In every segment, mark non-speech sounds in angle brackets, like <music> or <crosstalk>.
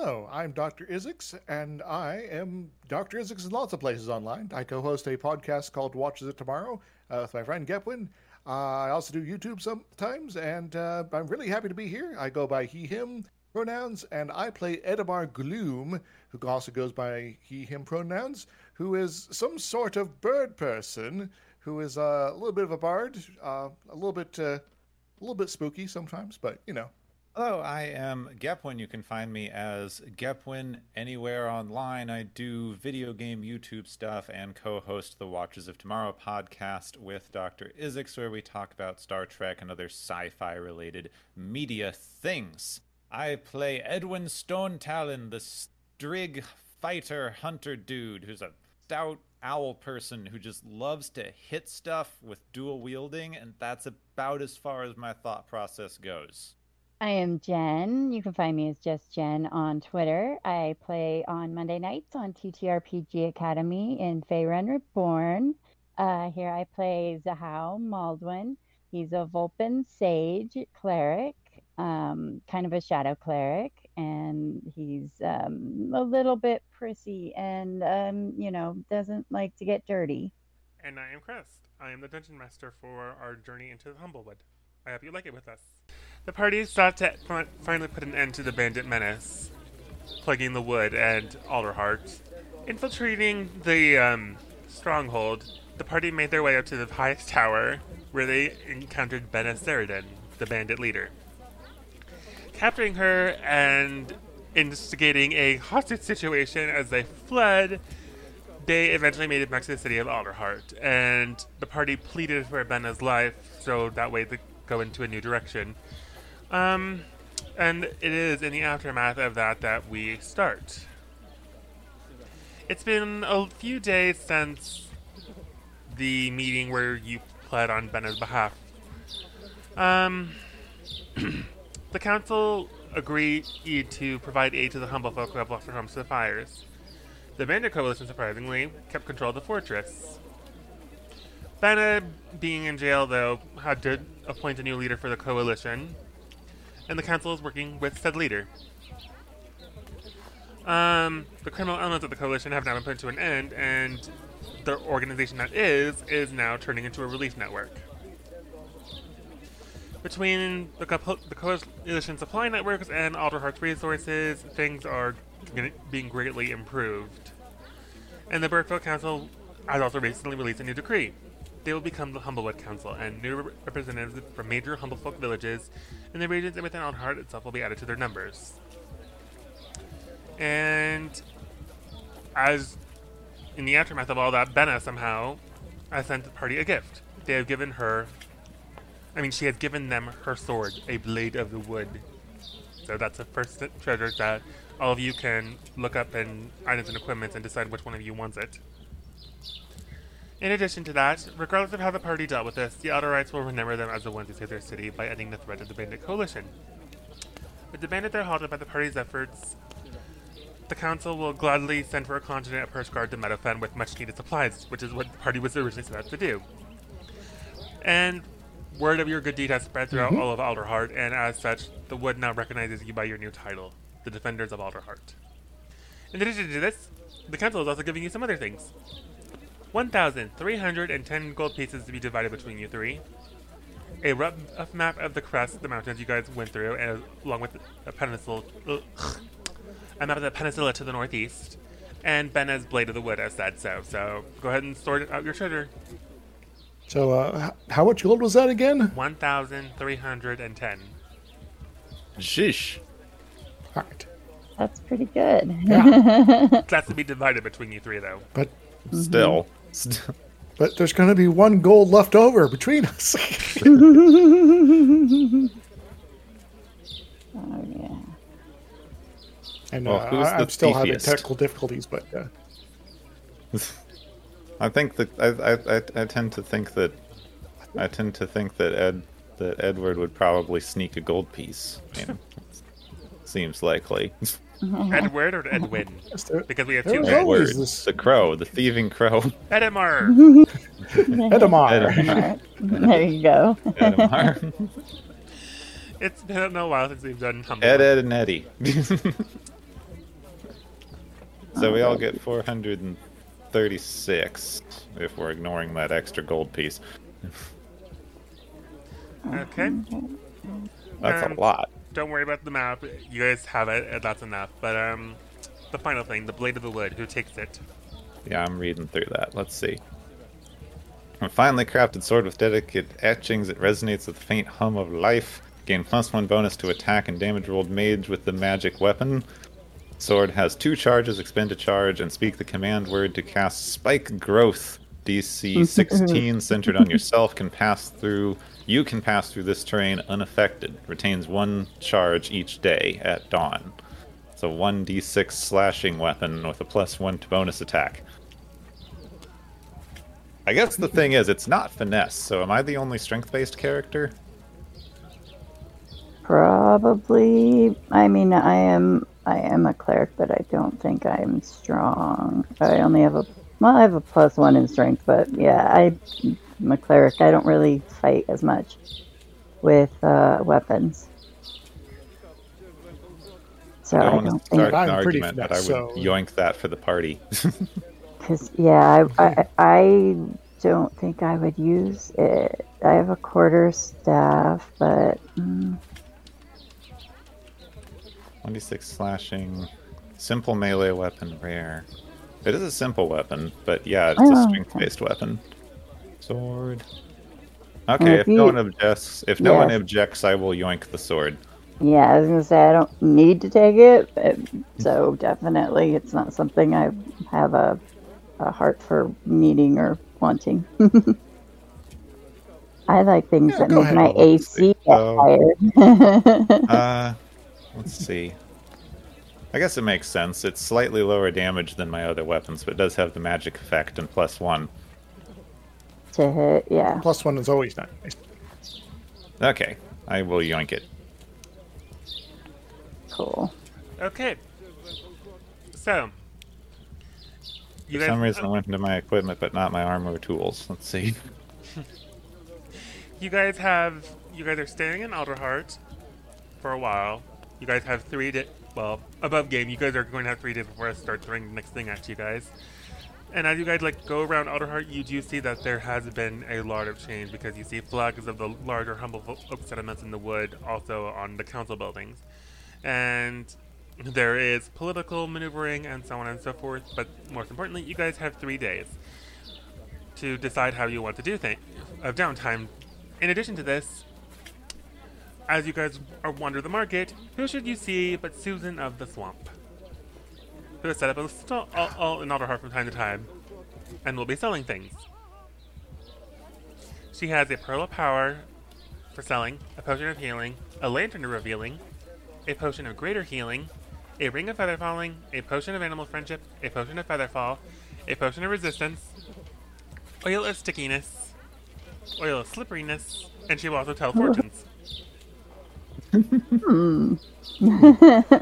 Hello, I'm Dr. Izix, and I am Dr. Izix in lots of places online. I co host a podcast called Watches of Tomorrow uh, with my friend Gepwin. Uh, I also do YouTube sometimes, and uh, I'm really happy to be here. I go by he, him pronouns, and I play Edamar Gloom, who also goes by he, him pronouns, who is some sort of bird person who is uh, a little bit of a bard, uh, a little bit, uh, a little bit spooky sometimes, but you know. Hello, I am Gepwin. You can find me as Gepwin anywhere online. I do video game YouTube stuff and co host the Watches of Tomorrow podcast with Dr. Izix, where we talk about Star Trek and other sci fi related media things. I play Edwin Stonetalon, the Strig fighter hunter dude who's a stout owl person who just loves to hit stuff with dual wielding, and that's about as far as my thought process goes. I am Jen. You can find me as just Jen on Twitter. I play on Monday nights on TTRPG Academy in Faerun Reborn. Uh, here I play Zahau Maldwin. He's a Vulpin sage cleric, um, kind of a shadow cleric, and he's um, a little bit prissy and, um, you know, doesn't like to get dirty. And I am Crest. I am the dungeon master for our journey into the Humblewood. I hope you like it with us. The party sought to finally put an end to the bandit menace, plugging the wood and Alderheart. Infiltrating the um, stronghold, the party made their way up to the highest tower, where they encountered Benna Ceridin, the bandit leader. Capturing her and instigating a hostage situation as they fled, they eventually made it back to the city of Alderheart, and the party pleaded for Benna's life so that way they go into a new direction. Um, and it is in the aftermath of that that we start. It's been a few days since the meeting where you pled on Benna's behalf. Um, <clears throat> the council agreed to provide aid to the humble folk who have lost their homes to the fires. The Bandit Coalition, surprisingly, kept control of the fortress. Benna, being in jail, though, had to appoint a new leader for the coalition, and the council is working with said leader. Um, the criminal elements of the coalition have now been put to an end, and the organization that is is now turning into a relief network. Between the, co- the coalition supply networks and Alderheart's resources, things are being greatly improved. And the Burkeville Council has also recently released a new decree they will become the Humblewood Council, and new representatives from major Humblefolk villages in the regions and within Alderheart itself will be added to their numbers. And as in the aftermath of all that, Benna somehow has sent the party a gift. They have given her, I mean, she has given them her sword, a blade of the wood. So that's the first treasure that all of you can look up in items and equipment and decide which one of you wants it. In addition to that, regardless of how the party dealt with this, the Alderites will remember them as the ones who saved their city by ending the threat of the Bandit Coalition. With the Bandit there halted by the party's efforts, the Council will gladly send for a contingent of Perch Guard to Meadowfen with much needed supplies, which is what the party was originally set out to do. And word of your good deed has spread throughout mm-hmm. all of Alderheart, and as such, the Wood now recognizes you by your new title, the Defenders of Alderheart. In addition to this, the Council is also giving you some other things. 1,310 gold pieces to be divided between you three. A rough map of the crest, the mountains you guys went through, and along with a peninsula, ugh, a map of the peninsula to the northeast, and Benna's Blade of the Wood as said so. So go ahead and sort out your treasure. So, uh, how much gold was that again? 1,310. Sheesh. All right. That's pretty good. Yeah. <laughs> That's to be divided between you three, though. But still. Mm-hmm. But there's going to be one gold left over between us. <laughs> <laughs> oh yeah. And well, uh, I, am still having technical difficulties, but uh... <laughs> I think that I, I, I tend to think that I tend to think that Ed that Edward would probably sneak a gold piece. seems likely. Edward or Edwin? Because we have two Edward. The crow, the thieving crow. <laughs> Edamar. <laughs> Edamar. Edamar. there you go. Edemar. <laughs> It's been a while since we've done Humble. Ed, Ed, and Eddie. So we all get 436 if we're ignoring that extra gold piece. Okay. That's Um, a lot. Don't worry about the map. You guys have it, and that's enough. But um, the final thing, the Blade of the Wood. Who takes it? Yeah, I'm reading through that. Let's see. A finely crafted sword with delicate etchings, it resonates with the faint hum of life. Gain plus one bonus to attack and damage rolled mage with the magic weapon. Sword has two charges, expend a charge, and speak the command word to cast Spike Growth. DC <laughs> 16, centered on yourself, can pass through. You can pass through this terrain unaffected. Retains one charge each day at dawn. It's a 1d6 slashing weapon with a plus one to bonus attack. I guess the thing is, it's not finesse, so am I the only strength based character? Probably. I mean, I am. I am a cleric, but I don't think I'm strong. I only have a. Well, I have a plus one in strength, but yeah, I, I'm a cleric. I don't really fight as much with uh, weapons. So I I don't to start think. an I'm pretty argument that I would so- yoink that for the party. <laughs> Because yeah, I, I I don't think I would use it. I have a quarter staff, but mm, 26 slashing, simple melee weapon, rare. It is a simple weapon, but yeah, it's a Oh, strength based weapon. Sword. Okay, if if no you- one objects, if no one objects, I will yoink the sword. Yeah, I was gonna say I don't need to take it, but, so definitely it's not something I have a, a heart for needing or wanting. <laughs> I like things Yeah, that make ahead. my AC So- higher. Uh, let's see. I guess it makes sense. It's slightly lower damage than my other weapons, but it does have the magic effect and plus one. To hit, yeah. Plus one is always nice. Okay, I will yoink it. Cool. Okay. So. You For guys, some reason, I went into my equipment, but not my armor tools. Let's see. <laughs> you guys have. You guys are staying in Alderheart for a while. You guys have three days. Well, above game, you guys are going to have three days before I start throwing the next thing at you guys. And as you guys like go around Alderheart, you do see that there has been a lot of change because you see flags of the larger humble oak settlements in the wood also on the council buildings, and there is political maneuvering and so on and so forth. But most importantly, you guys have three days to decide how you want to do things of downtime. In addition to this, as you guys are wander the market, who should you see but Susan of the Swamp, who has set up a stall all, all in Alderheart from time to time, and will be selling things. She has a pearl of power for selling, a potion of healing, a lantern of revealing, a potion of greater healing, a ring of feather falling, a potion of animal friendship, a potion of featherfall, a potion of resistance, oil of stickiness, oil of slipperiness, and she will also tell <laughs> fortunes. Hmm.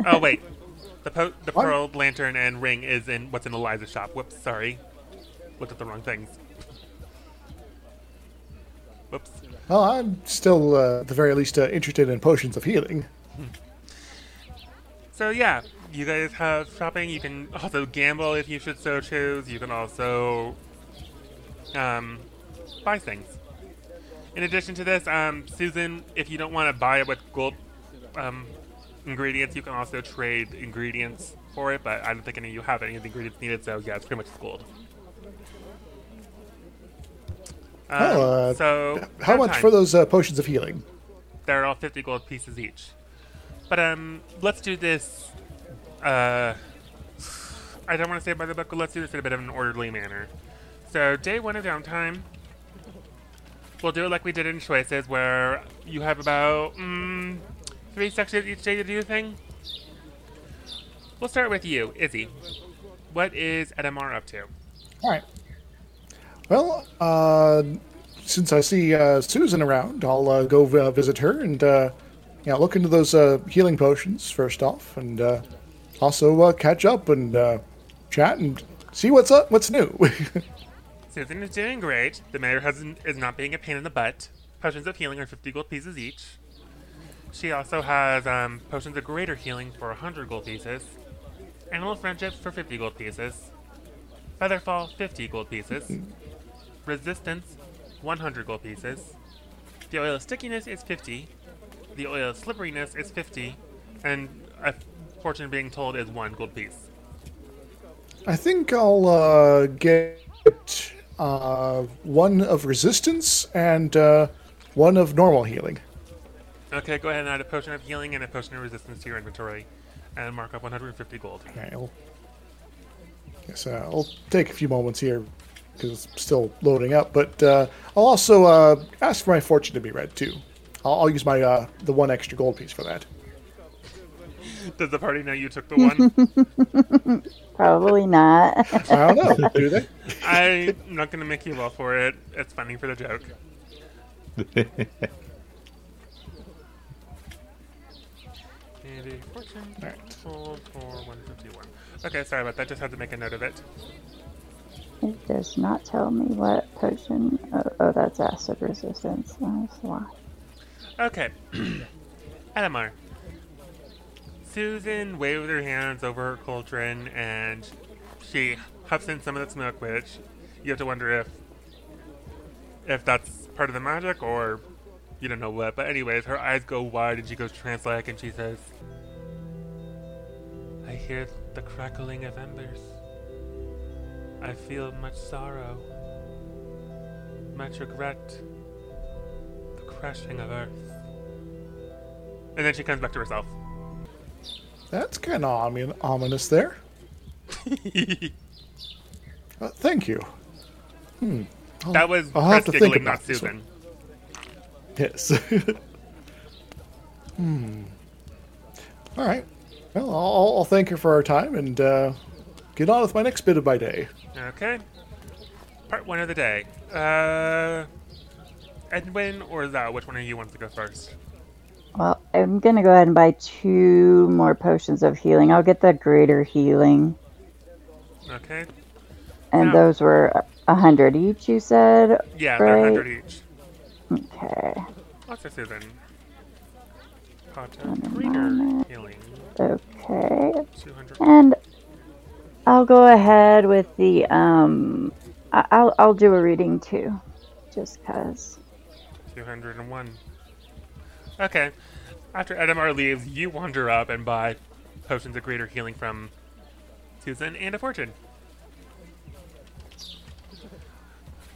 Oh wait, the po- the What? lantern and ring is in what's in Eliza's shop. Whoops, sorry, looked at the wrong things. Whoops. Well, I'm still, uh, at the very least, uh, interested in potions of healing. So yeah, you guys have shopping. You can also gamble if you should so choose. You can also um, buy things. In addition to this, um, Susan, if you don't want to buy it with gold um, ingredients, you can also trade ingredients for it. But I don't think any of you have any of the ingredients needed, so yeah, it's pretty much gold. Um, Oh, uh, so How much downtime. for those uh, potions of healing? They're all 50 gold pieces each. But um, let's do this. Uh, I don't want to say by the book, but let's do this in a bit of an orderly manner. So day one of downtime, we'll do it like we did in choices, where you have about mm, three sections each day to do a thing. We'll start with you, Izzy. What is Edamar up to? All right. Well, uh, since I see uh, Susan around, I'll uh, go uh, visit her and uh, yeah, look into those uh, healing potions first off, and uh, also uh, catch up and uh, chat and see what's up, what's new. <laughs> Susan is doing great. The mayor has is not being a pain in the butt. Potions of healing are 50 gold pieces each. She also has um, potions of greater healing for 100 gold pieces. Animal Friendship for 50 gold pieces. Featherfall, 50 gold pieces. Resistance, 100 gold pieces. The oil of stickiness is 50. The oil of slipperiness is 50. And a fortune being told is 1 gold piece. I think I'll uh, get uh, one of resistance and uh, one of normal healing. Okay, go ahead and add a potion of healing and a potion of resistance to your inventory. And mark up 150 gold. Okay, I'll, yes, uh, I'll take a few moments here because it's still loading up. But uh, I'll also uh, ask for my fortune to be read too. I'll, I'll use my uh, the one extra gold piece for that. Does the party know you took the <laughs> one? Probably not. I don't know. <laughs> Do they? I'm not going to make you roll for it. It's funny for the joke. <laughs> A fortune Alright. roll for 151. Okay, sorry about that. Just had to make a note of it. it does not tell me what potion. Oh, oh that's acid resistance. That's why. Okay. <clears throat> Adamar. Susan waves her hands over her cauldron and she huffs in some of the smoke, which you have to wonder if if that's part of the magic or you don't know what. But anyways, her eyes go wide and she goes trance-like and she says, hear the crackling of embers. I feel much sorrow, much regret, the crashing of earth. And then she comes back to herself. That's kind of omin- ominous there. <laughs> Uh, thank you. that was I'll have to think about not Susan. Yes. <laughs> hmm. All right. Well, I'll, I'll thank her for our time and uh, get on with my next bit of my day. Okay. Part one of the day. Uh, Edwin or Zao? Which one of you wants to go first? Well, I'm gonna go ahead and buy two more potions of healing. I'll get the greater healing, Okay. and Now- those were a hundred each. You said. Yeah, they're Right. 100 each. Okay. What's for Susan? Pot One greener healing. Okay. 200. And I'll go ahead with the um. I'll I'll do a reading too, just cause. 201. Okay. After Edamar leaves, you wander up and buy potions of greater healing from Susan and a fortune.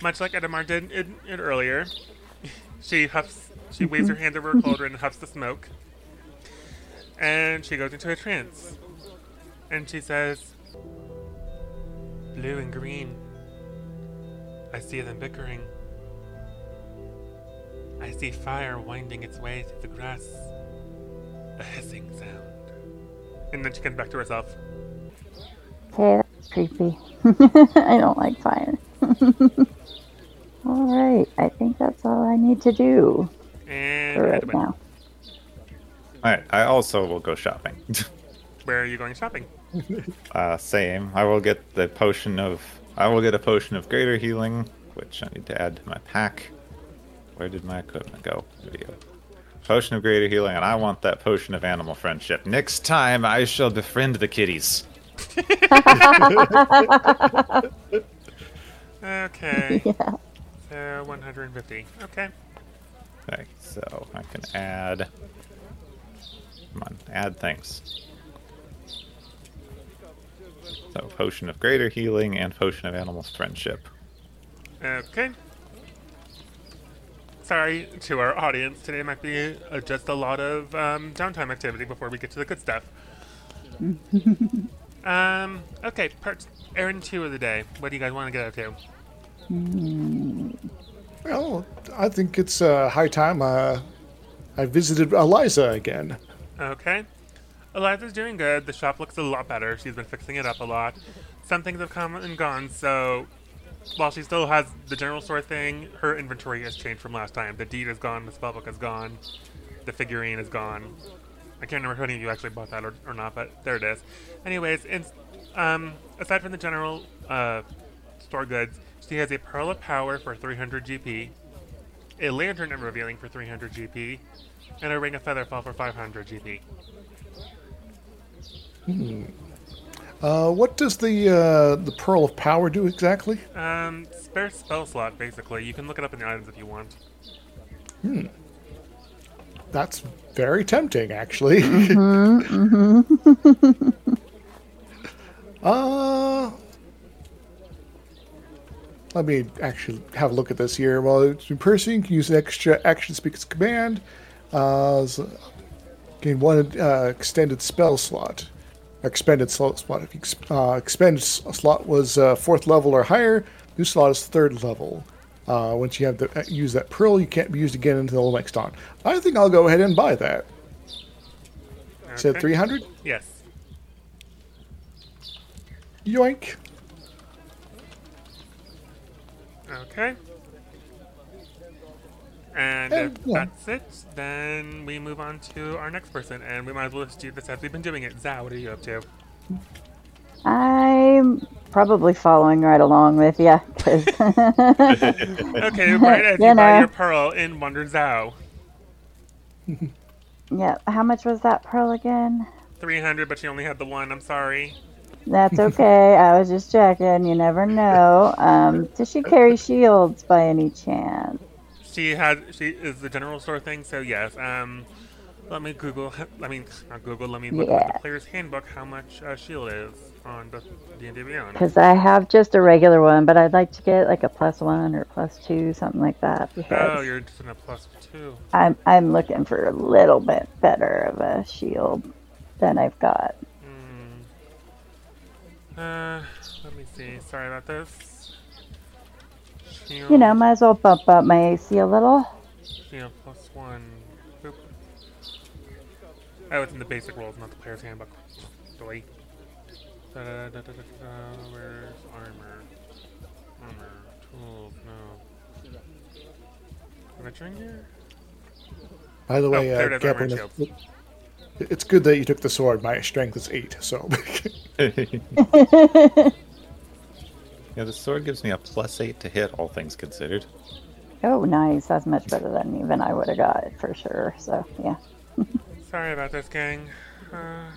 Much like Edamar did in, in earlier, <laughs> she huffs, she waves her <laughs> hand over her cauldron and huffs the smoke. And she goes into a trance. And she says, Blue and green. I see them bickering. I see fire winding its way through the grass. A hissing sound. And then she comes back to herself. Okay, that's creepy. <laughs> I don't like fire. <laughs> all right, I think that's all I need to do And for right now. All right. I also will go shopping. <laughs> where are you going shopping? <laughs> uh, same. I will get the potion of. I will get a potion of greater healing, which I need to add to my pack. Where did my equipment go? Video. Potion of greater healing, and I want that potion of animal friendship. Next time, I shall befriend the kitties. Okay. <laughs> Yeah. So 150. Okay. Okay, so I can add. Come on, add things. So, potion of greater healing and potion of animal friendship. Okay. Sorry to our audience. Today might be uh, just a lot of um, downtime activity before we get to the good stuff. <laughs> um. Okay. Part errand two of the day. What do you guys want to get up to? Well, I think it's uh, high time uh, I visited Eliza again. Okay. Eliza's doing good. The shop looks a lot better. She's been fixing it up a lot. Some things have come and gone, so while she still has the general store thing, her inventory has changed from last time. The deed is gone, the spellbook is gone, the figurine is gone. I can't remember if any of you actually bought that or, or not, but there it is. Anyways, in, um, aside from the general uh, store goods, she has a Pearl of Power for 300 GP, a Lantern of Revealing for 300 GP, and a Ring of Featherfall for 500 GP. Uh, what does the uh, the pearl of power do exactly? Um, spare spell slot, basically. You can look it up in the items if you want. That's very tempting, actually. Mm-hmm. <laughs> uh, let me actually have a look at this here. While it's in person, you can use an extra action speak as command. Uh, so- gain one uh, extended spell slot. Expended slot slot. If you ex- uh, expended slot was uh, fourth level or higher, new slot is third level. Uh, once you have to uh, use that pearl, you can't be used again until the next dawn. I think I'll go ahead and buy that. Said 300? Yes. Yoink. Okay. And And, if yeah. that's it, then we move on to our next person, and we might as well just do this as we've been doing it. Zao, what are you up to? I'm probably following right along with you. <laughs> <laughs> Okay, right as you, You buy know. your pearl in Wonder Zao. <laughs> yeah, how much was that pearl again? 300, but she only had the one. I'm sorry. That's okay. I was just checking. You never know. Um, does she carry shields by any chance? She had she is the general store thing, so yes. Um, let me Google. <laughs> I mean, not Google. Let me look at Yeah. the player's handbook. How much uh, shield is on the D&D Beyond? Because I have just a regular one, but I'd like to get like a plus one or plus two, something like that. Oh, you're just in a plus two. I'm I'm looking for a little bit better of a shield than I've got. Hmm. Uh, let me see. Sorry about this. Shield, You know, might as well bump up my AC a little. shield plus one. Boop. Oh, it's in the basic rules, not the player's handbook. Delete. Da, da, da, where's armor? Armor. Tools. No. Adventuring gear? By the Oh, way, there uh, it is, armor it's good that you took the sword. My strength is eight, so <laughs> <laughs> <laughs> yeah, the sword gives me a plus eight to hit, all things considered. oh, nice. That's much better than even I would have got for sure. So yeah. <laughs> Sorry about this, gang. Uh,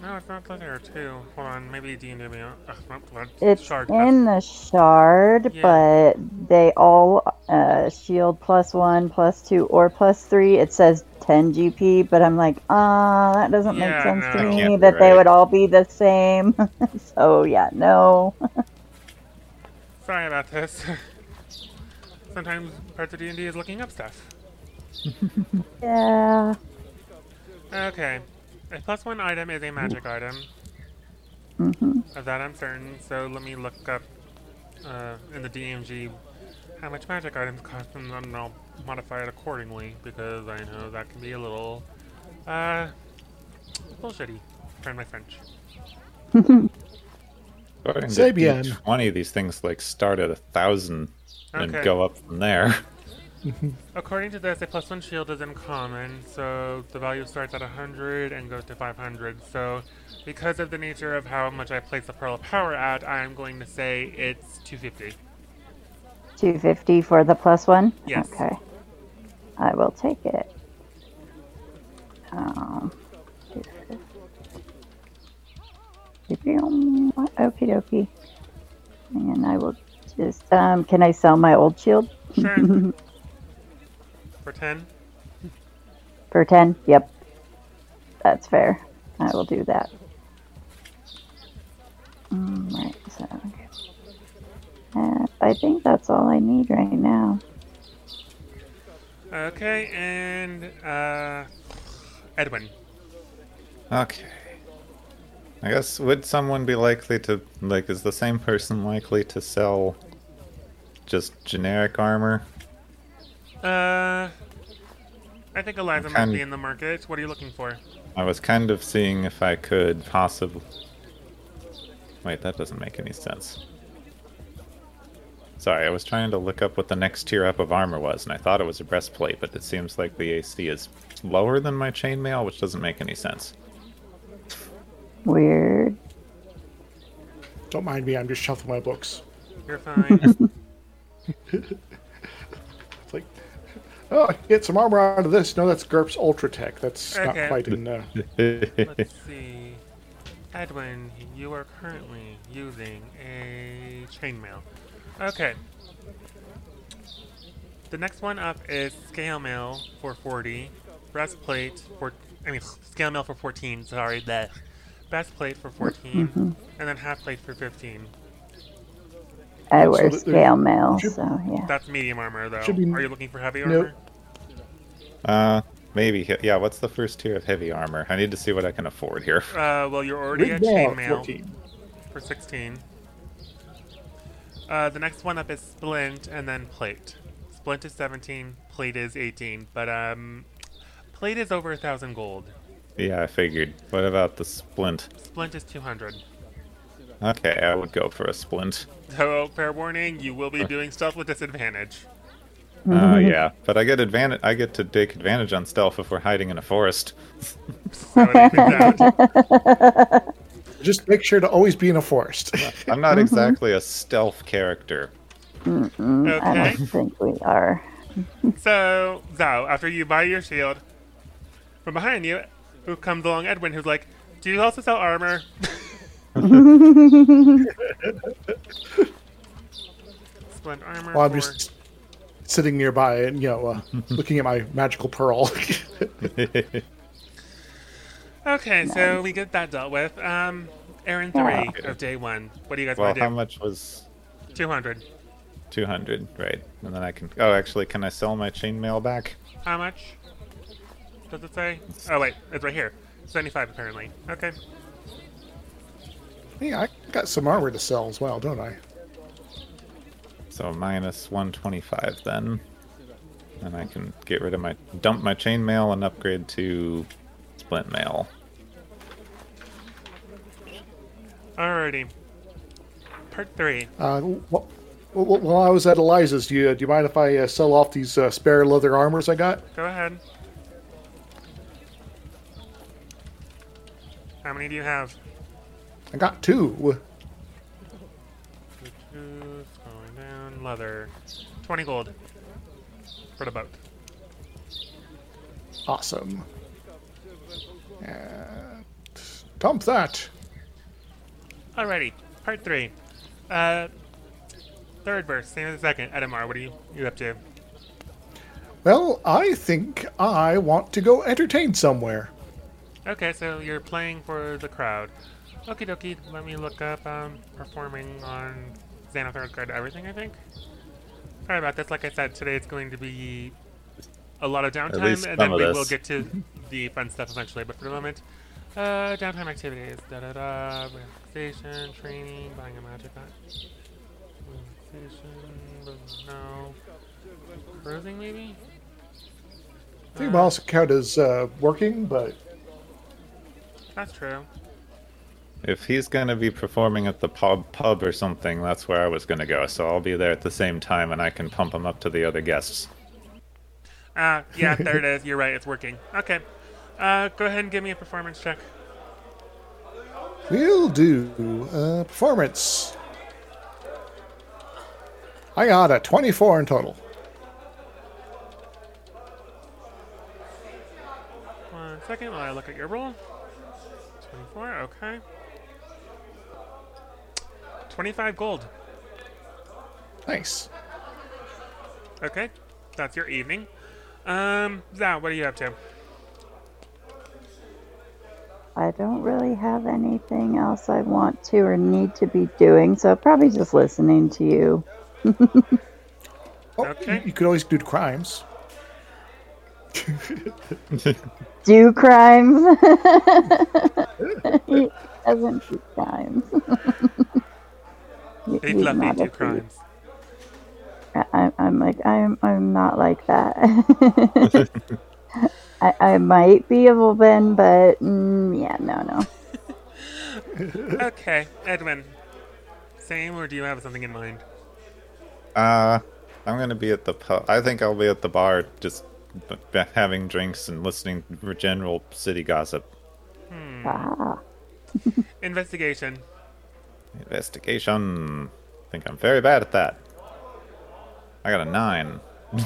No, it's not there too. Hold on, maybe D and D Beyond. Ugh, nope, that's It's Shard. in the shard, Yeah. but they all uh, shield plus one, plus two, or plus three. It says 10 GP, but I'm like, ah, that doesn't Yeah, make sense no. to me can't be that they would all be the same. <laughs> so yeah, no. <laughs> Sorry about this. <laughs> Sometimes parts of D and D is looking up stuff. yeah. Okay, a plus one item is a magic item. hmm Of that I'm certain. So let me look up uh, in the DMG how much magic items cost, and then I'll modify it accordingly because I know that can be a little uh bullshitty. Pardon my French. <laughs> According to Sabian. D20, these things like start at a thousand and go up from there. <laughs> According to this, a plus one shield is uncommon, so the value starts at 100 and goes to 500. So, because of the nature of how much I place the Pearl of Power at, I am going to say it's 250. 250 for the plus one? Yes. Okay. I will take it. Um, 250. Okie dokie. And I will just, um, can I sell my old shield? Sure. <laughs> For 10? For 10? Yep. That's fair. I will do that. Mm, right, so, okay. And I think that's all I need right now. Okay, and uh, Edwin. Okay. I guess would someone be likely to like is the same person likely to sell just generic armor? Uh, I think Eliza might be in the market. What are you looking for? I was kind of seeing if I could possibly Wait, that doesn't make any sense. Sorry, I was trying to look up what the next tier up of armor was, and I thought it was a breastplate, but it seems like the AC is lower than my chainmail, which doesn't make any sense. Weird. don't mind me. I'm just shuffling my books. You're fine. <laughs> It's like Oh, I get some armor out of this. No, that's GURPS Ultra Tech. That's not quite in. Uh, <laughs> Let's see. Edwin, you are currently using a chainmail. Okay. The next one up is scale mail for 40, breastplate for I mean scale mail for 14. Sorry, that breastplate for 14, Mhm. and then half plate for 15. I So wear th- scale mail, should- so yeah. That's medium armor though. Should be- Are you looking for heavy armor? Nope. armor? Uh, maybe. Yeah. What's the first tier of heavy armor? I need to see what I can afford here. Uh, well, you're already Rig at Wall, chainmail for 16. Uh, the next one up is splint and then plate. Splint is 17, plate is 18, but um, plate is over a thousand gold. Yeah, I figured. What about the splint? Splint is 200. Okay, I would go for a splint. So, fair warning, you will be doing stealth with disadvantage. Uh, <laughs> yeah, but I get advantage. I get to take advantage on stealth if we're hiding in a forest. <laughs> So it. <laughs> Just make sure to always be in a forest. I'm not exactly a stealth character. Mm-mm, I Okay. don't think we are. So, Zhao, after you buy your shield, from behind you, who comes along Edwin, who's like, Do you also sell armor? Splint armor. While I'm for- just sitting nearby and you know uh, <laughs> looking at my magical pearl. <laughs> Okay, so we get that dealt with. Um, Aaron three of day one. What do you guys well, want to do? how much was Two hundred. 200? Right, and then I can. Oh, actually, can I sell my chainmail back? How much? Does it say? Oh wait, it's right here. Seventy-five apparently. Okay. Yeah, I got some armor to sell as well, don't I? So minus 125 then, and I can get rid of my dump my chainmail and upgrade to splint mail. Alrighty. Part three. Uh, wh- wh- wh- while I was at Eliza's, do you, do you mind if I uh, sell off these uh, spare leather armors I got? Go ahead. How many do you have? I got two. Down. Leather. Twenty gold. For the boat. Awesome. And dump that. Alrighty. Part three. Uh, third verse. Same as the second. Edamar, what are you you up to? Well, I think I want to go entertain somewhere. Okay, so you're playing for the crowd. Okie dokie, let me look up um, performing on Xanathar's Guide to Everything, I think. Sorry about this. Like I said, today it's going to be a lot of downtime, and then of we will get to the fun stuff eventually. But for the moment, uh, downtime activities. Da da da. Relaxation, training, buying a magic item. Relaxation, no. Cruising, maybe? I think Uh, my also count as uh, working, but That's true. If he's gonna be performing at the pub pub or something, that's where I was gonna go. So I'll be there at the same time, and I can pump him up to the other guests. Ah, yeah, there it is. You're right. It's working. Okay. Uh, go ahead and give me a performance check. we'll do uh, performance. I got a 24 in total. One second while I look at your roll. 24, okay. 25 gold. Nice. Okay. That's your evening. Um, Zao, what are you up to? I don't really have anything else I want to or need to be doing, so probably just listening to you. <laughs> Oh, Okay. you, you could always do crimes. <laughs> Do crimes. <laughs> he doesn't do crimes. He- They he's fluffy not a two thief. crimes. I, I'm- I'm like I'm I'm not like that. <laughs> I, I might be a little but mm, yeah, no, no. <laughs> Okay, Edwin. Same, or do you have something in mind? Uh, I'm gonna be at the pub. I think I'll be at the bar, just b- b- having drinks and listening to general city gossip. Hmm. Ah, <laughs> Investigation. Investigation. I think I'm very bad at that. I got a nine. <laughs>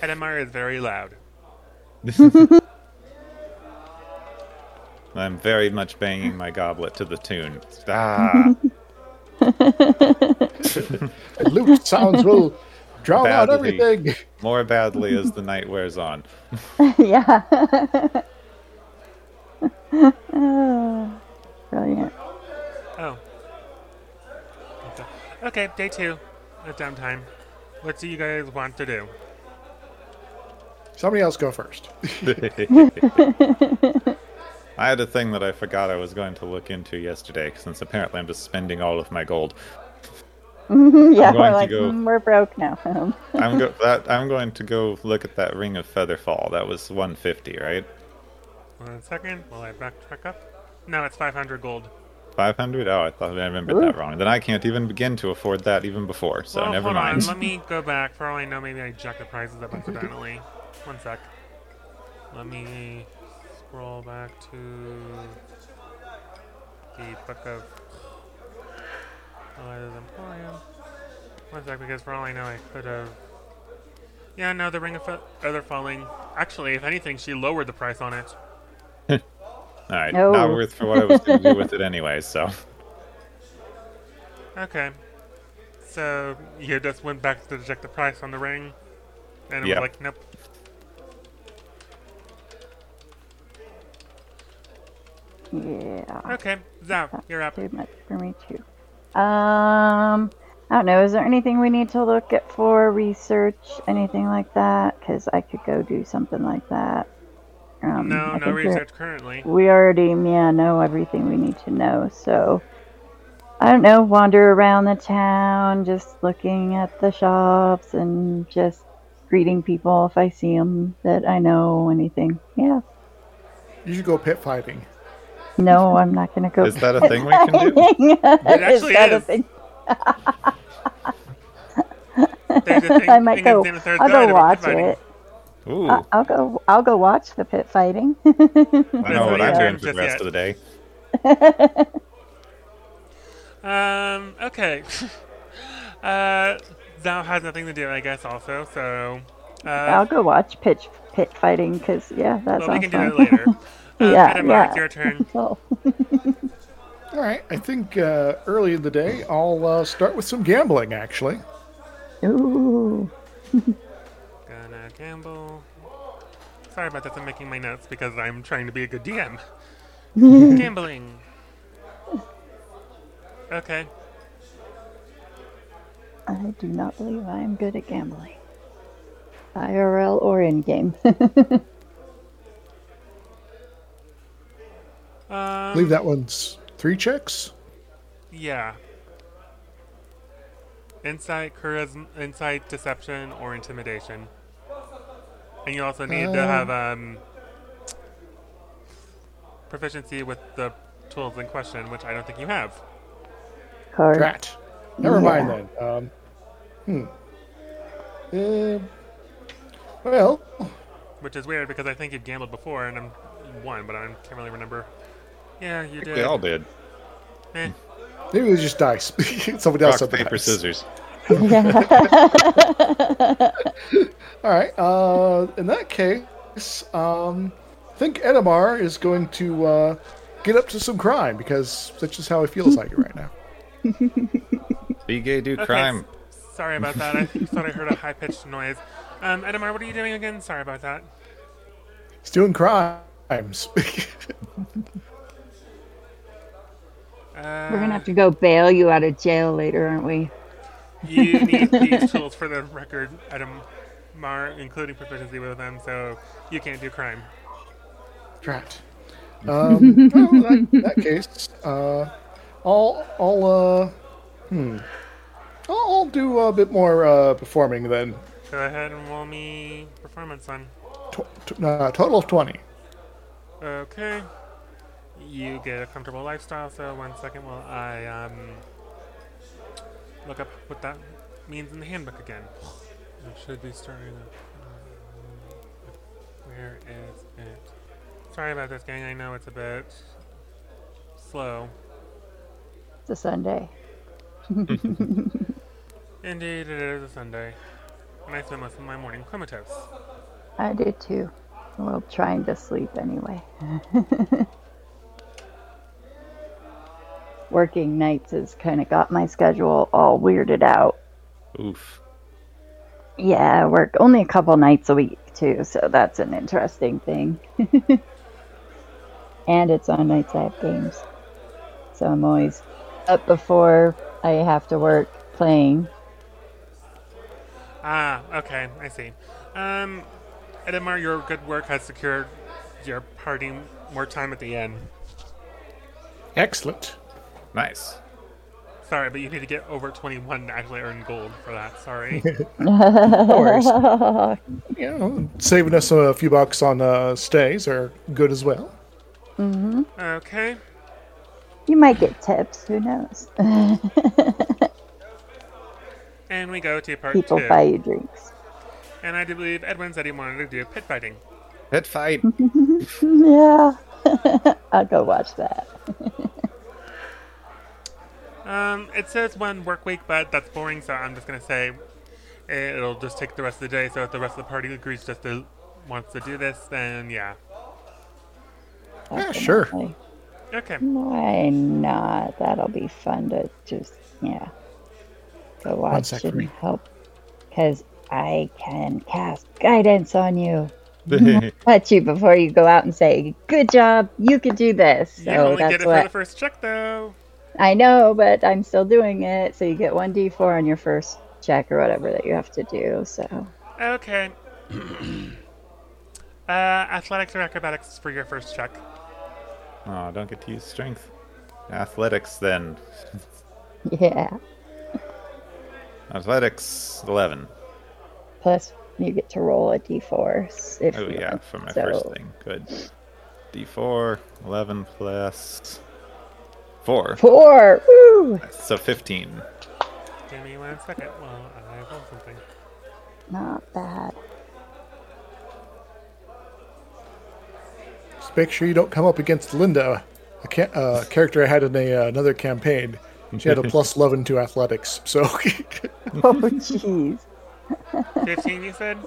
Edamar is very loud. <laughs> I'm very much banging my goblet to the tune. Ah, <laughs> Loot sounds will drown out everything. more badly as the night wears on. yeah. Oh, Brilliant. Oh. Okay. Okay, day two of downtime. What do you guys want to do? Somebody else go first. <laughs> <laughs> I had a thing that I forgot I was going to look into yesterday, since apparently I'm just spending all of my gold. <laughs> yeah, we're like, go- "Mm, we're broke now. I'm go that I'm going to go look at that ring of Featherfall. That was 150, right? One second while I backtrack up. No, it's 500 gold. 500? Oh, I thought I remembered that wrong. Then I can't even begin to afford that even before. So well, never hold mind. on. Let me go back. For all I know, maybe I jacked the prices up accidentally. One sec. Let me scroll back to the book of Eliza's Emporium. One sec, because for all I know, I could have. Yeah, no, the Ring of Feather Falling. Actually, if anything, she lowered the price on it. All right, No. not worth for what I was going to do with it anyway. So Okay. So you just went back to check the price on the ring, and it Yep. was like, nope. yeah. Okay, Zao, you're up. Too much for me too. Um, I don't know. Is there anything we need to look at for research, anything like that? Because I could go do something like that. Um, No, I no we're- research currently. We already, yeah, know everything we need to know. So, I don't know. Wander around the town, just looking at the shops and just greeting people if I see them that I know. Anything? Yeah. You should go pit fighting. No, I'm not gonna go. Is that a thing we can do? <laughs> it actually is. <laughs> There's a thing- I might go. Game of Thrones I'll go watch pit fighting. it. Ooh, I- I'll go. I'll go watch the pit fighting. <laughs> I know That's what not I'm your doing for the rest yet. of the day. <laughs> Um, okay. <laughs> uh, Zao has nothing to do, I guess, also, so. I'll Uh, go watch pitch pit fighting because yeah, that's. well, we sounds can do fun. that later. Um, Yeah, Edamar, yeah. it's your turn. All right. I think uh, early in the day, I'll uh, start with some gambling, actually. Ooh. Gonna gamble. Sorry about that, I'm making my notes because I'm trying to be a good DM. <laughs> Gambling. Okay. I do not believe I am good at gambling. IRL or in game. <laughs> Um, believe that one's three checks. Yeah. Insight, charisma, insight, deception, or intimidation. And you also need to Um. have um, proficiency with the tools in question, which I don't think you have. Card. Drat. Never mind then. Um, hmm. Uh, well, Which is weird because I think you've gambled before and I'm one, but I can't really remember. Yeah, you did. They all did. Eh. maybe it was just dice. <laughs> Somebody else Rock, said the paper, dice. scissors. Yeah. All right. Uh, in that case, um, I think Edamar is going to uh, get up to some crime because that's just how he feels like it right now. <laughs> Be gay, do Okay, crime. s- Sorry about that. I thought I heard a high pitched noise. Um, Edamar, what are you doing again? Sorry about that. He's doing crimes. <laughs> Uh, We're gonna have to go bail you out of jail later, aren't we? You need these tools for the record, Edamar, including proficiency with them, so you can't do crime. Drat. Um, <laughs> well, in that, that case, uh, I'll, I'll, uh, hmm, I'll, I'll do a bit more uh, performing then. Go ahead and roll me performance on. Tw- t- uh, total of twenty. Okay. You get a comfortable lifestyle, so one second while I um, look up what that means in the handbook again. It should be starting up. Mm-hmm. Where is it? Sorry about this, gang. I know it's a bit slow. It's a Sunday. <laughs> Indeed, it is a Sunday. and I spend most of my morning comatose. I do too. Well, trying to sleep anyway. <laughs> Working nights has kind of got my schedule all weirded out. Oof. Yeah, I work only a couple nights a week too, so that's an interesting thing. <laughs> and it's on nights I have games. So I'm always up before I have to work playing. Ah, okay, I see. Um, Edamar, your good work has secured your party more time at the end. Excellent. Nice. Sorry, but you need to get over 21 to actually earn gold for that. Sorry. <laughs> worries. <laughs> You know, saving us a few bucks on uh, stays are good as well. Mhm. okay. you might get tips, who knows? <laughs> And we go to part People two. buy you drinks. And I do believe Edwin said he wanted to do pit fighting. Pit fight. yeah. I'll go watch that. Um, it says one work week, but that's boring, so I'm just gonna say it'll just take the rest of the day. So if the rest of the party agrees just to wants to do this, then yeah. Yeah, sure. Okay. Why not? That'll be fun to just, yeah, go watch sec and help. Because I can cast guidance on you. <laughs> Touch you before you go out and say, good job, you can do this. you So only that's get it for what the first check, though. I know, but I'm still doing it. So you get 1d4 on your first check or whatever that you have to do. So Okay. <clears throat> uh, athletics or acrobatics for your first check. oh, don't get to use strength. Athletics then. <laughs> yeah. Athletics 11. Plus, you get to roll a d4 if Oh you yeah, want. for my so, first thing. Good. D4, 11 plus 4. Four. Woo! So 15. Give me one second while I roll something. Not bad. Just make sure you don't come up against Linda, a ca- uh, character I had in a, uh, another campaign. She had a plus <laughs> 11 to athletics, so <laughs> Oh, jeez. 15, you said?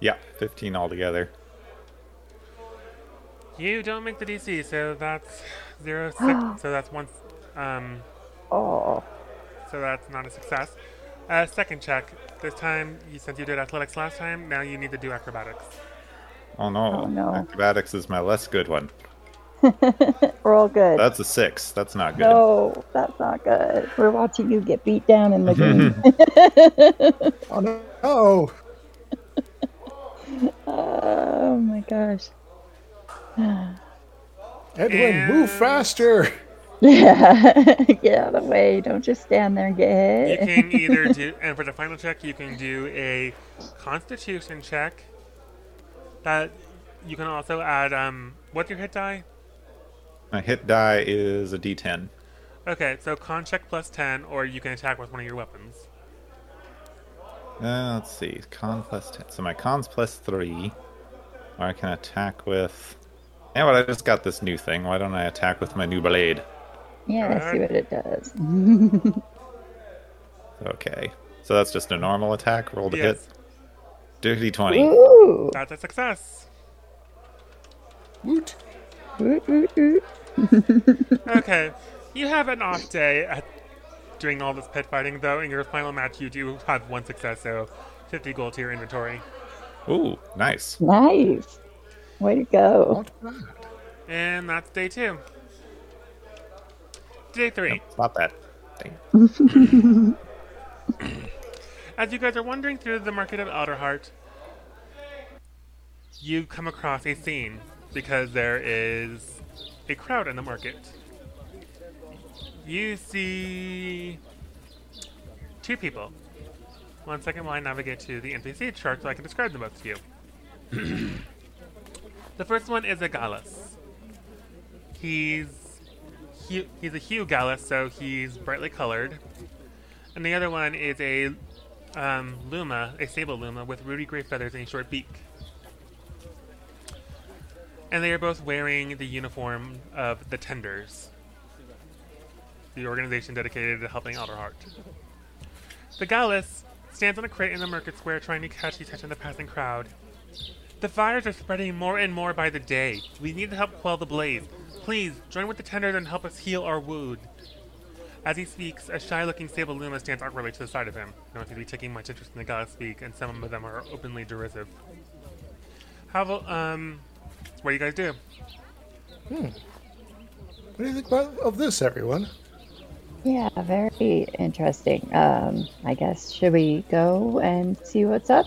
Yeah, 15 altogether. You don't make the DC, so that's zero six. <gasps> so that's one. Um, Oh, so that's not a success. Uh, second check. This time, you, since you did athletics last time, now you need to do acrobatics. Oh no. Oh, no. Acrobatics is my less good one. <laughs> we're all good. That's a 6. That's not good. No, that's not good. We're watching you get beat down in the <laughs> game. oh no. Oh, <laughs> oh my gosh. Edwin, move faster. Yeah, <laughs> <laughs> get out of the way. Don't just stand there and get hit. You can either <laughs> do, and for the final check, you can do a Constitution check. That you can also add. Um, what's your hit die? My hit die is a d10. Okay, so con check plus ten, or you can attack with one of your weapons. Uh, let's see. Con plus 10. So my con's plus 3. Or I can attack with. Yeah, but I just got this new thing. Why don't I attack with my new blade? yeah, let's see what it does. <laughs> Okay. So that's just a normal attack. Roll to Yes. hit. Dirty 20. Ooh. That's a success. Woot. Oot, oot, oot. <laughs> Okay, you have an off day at doing all this pit fighting, though. In your final match, you do have one success, so 50 gold to your inventory. Ooh, nice. Nice. Way to go. And that's day two. Day three. Yep, Stop that. Dang. As you guys are wandering through the market of Alderheart, you come across a scene because there is a crowd in the market. You see two people. One second while I navigate to the NPC chart so I can describe them both to you. The first one is a Gallus. He's Hugh, he's a Hugh Gallus, so he's brightly colored. And the other one is a um, Luma, a sable Luma with ruby gray feathers and a short beak. And they are both wearing the uniform of the Tenders, the organization dedicated to helping Alderheart. The Gallus stands on a crate in the market square trying to catch the attention of the passing crowd. The fires are spreading more and more by the day. We need to help quell the blaze. Please, join with the tenders and help us heal our wound. As he speaks, a shy-looking sable Luma stands awkwardly to the side of him. No one seems to be taking much interest in the guys speak, and some of them are openly derisive. How about, um, what do you guys do? Hmm. What do you think about, of this, everyone? Yeah, very interesting. Um, I guess should we go and see what's up?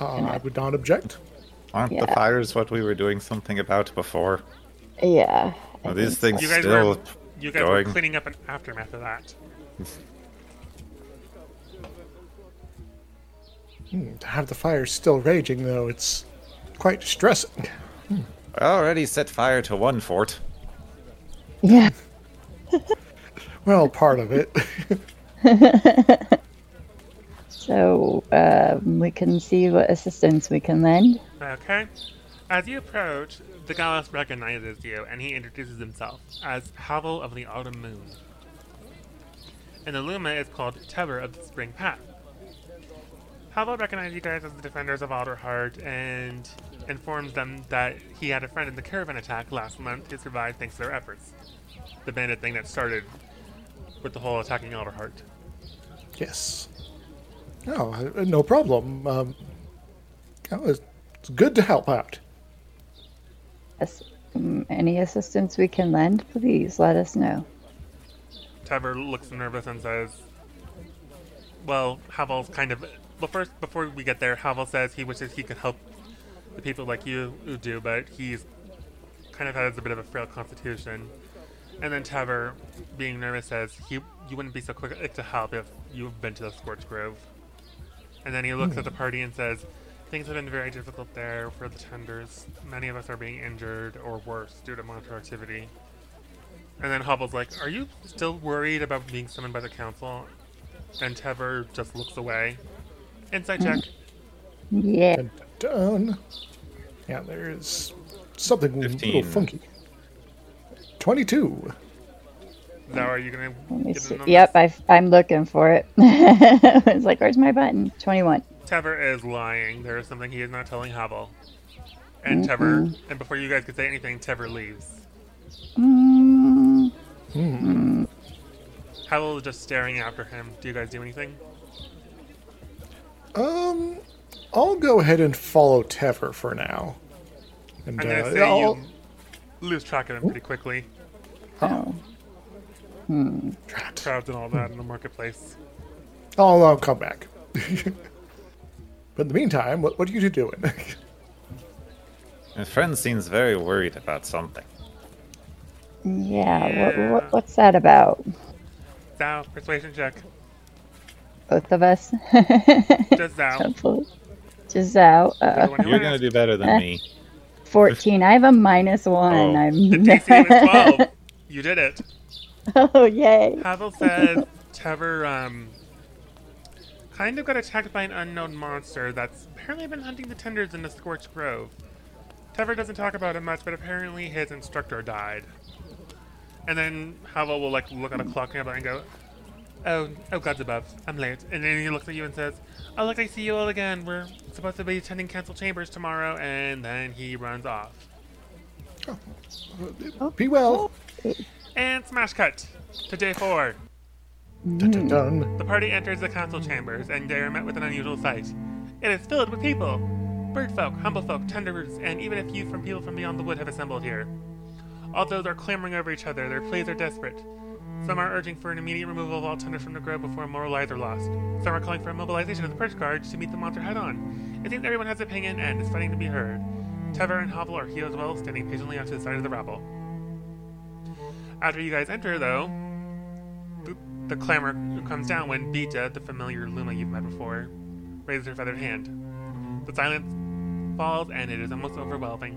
Uh, I would not object. Aren't the fires what we were doing something about before? Yeah. Are these think things You guys still were, you guys going? were cleaning up an aftermath of that. <laughs> Hmm, to have the fires still raging, though, it's quite distressing. I <laughs> already set fire to one fort. Yeah. <laughs> Well, part of it. So um, we can see what assistance we can lend. Okay. As you approach, the Gallus recognizes you, and he introduces himself as Havel of the Autumn Moon. And the Luma is called Tever of the Spring Path. Havel recognizes you guys as the defenders of Alderheart and informs them that he had a friend in the caravan attack last month who survived thanks to their efforts. The bandit thing that started with the whole attacking Alderheart. yes. No, uh, no problem. Um, oh, it's it's good to help out. Yes. Um, any assistance we can lend, please let us know. Tever looks nervous and says, "Well, Havel's kind of. Well, first, before we get there, Havel says he wishes he could help the people like you who do, but he's kind of has a bit of a frail constitution." And then Tever, being nervous, says, "He, you wouldn't be so quick to help if you've been to the Scorch Grove." And then he looks at the hmm. party and says, "Things have been very difficult there for the tenders. Many of us are being injured or worse due to monster activity." And then Havel's like, Are you still worried about being summoned by the council? And Tever just looks away. Inside check. Yeah. Dun, dun, dun. Yeah, there's something a little 15. funky. 22. Now, are you going Let me to get see. in Yep, this? I, I'm looking for it. <laughs> it's like, where's my button? 21. Tever is lying. There is something he is not telling Havel. And Tever, and before you guys can say anything, Tever leaves. Mm, Hmm. Havel is just staring after him. Do you guys do anything? Um, I'll go ahead and follow Tever for now. And I'm going to uh, say I'll, you lose track of him pretty quickly. oh. Hmm. Drat. Crowds and all that in the marketplace. <laughs> I'll, I'll come back. <laughs> but in the meantime, what, what are you two doing? <laughs> My friend seems very worried about something. Yeah, Yeah. what, what's that about? Zhao, persuasion check. Both of us? Just Zhao. Hopefully. Just out. Uh, Everyone who You're asked. gonna do better than me. 14. I have a minus one. Oh. I'm The DC was 12. You did it. <laughs> oh, yay. Havel says Tever um, kind of got attacked by an unknown monster that's apparently been hunting the tenders in the Scorched Grove. Tever doesn't talk about it much, but apparently his instructor died. And then Havel will like look at a clock nearby and go, "Oh, oh, God's above, I'm late." And then he looks at you and says, "Oh, look, I see you all again. We're supposed to be attending Council Chambers tomorrow." And then he runs off. Be well. And smash cut to day four. Dun, dun, dun. The party enters the council chambers, and they are met with an unusual sight. It is filled with people. Bird folk, humble folk, tenderers, and even a few from people from beyond the wood have assembled here. All those are clamoring over each other, their pleas are desperate. Some are urging for an immediate removal of all tenders from the grove before more lives are lost. Some are calling for a mobilization of the Perch Guards to meet the monster head on. It seems everyone has an opinion and is fighting to be heard. Tever and Havel are here as well, standing patiently off to the side of the rabble. After you guys enter, though, the, clamor comes down when Beta, the familiar Luma you've met before, raises her feathered hand. The silence falls, and it is almost overwhelming.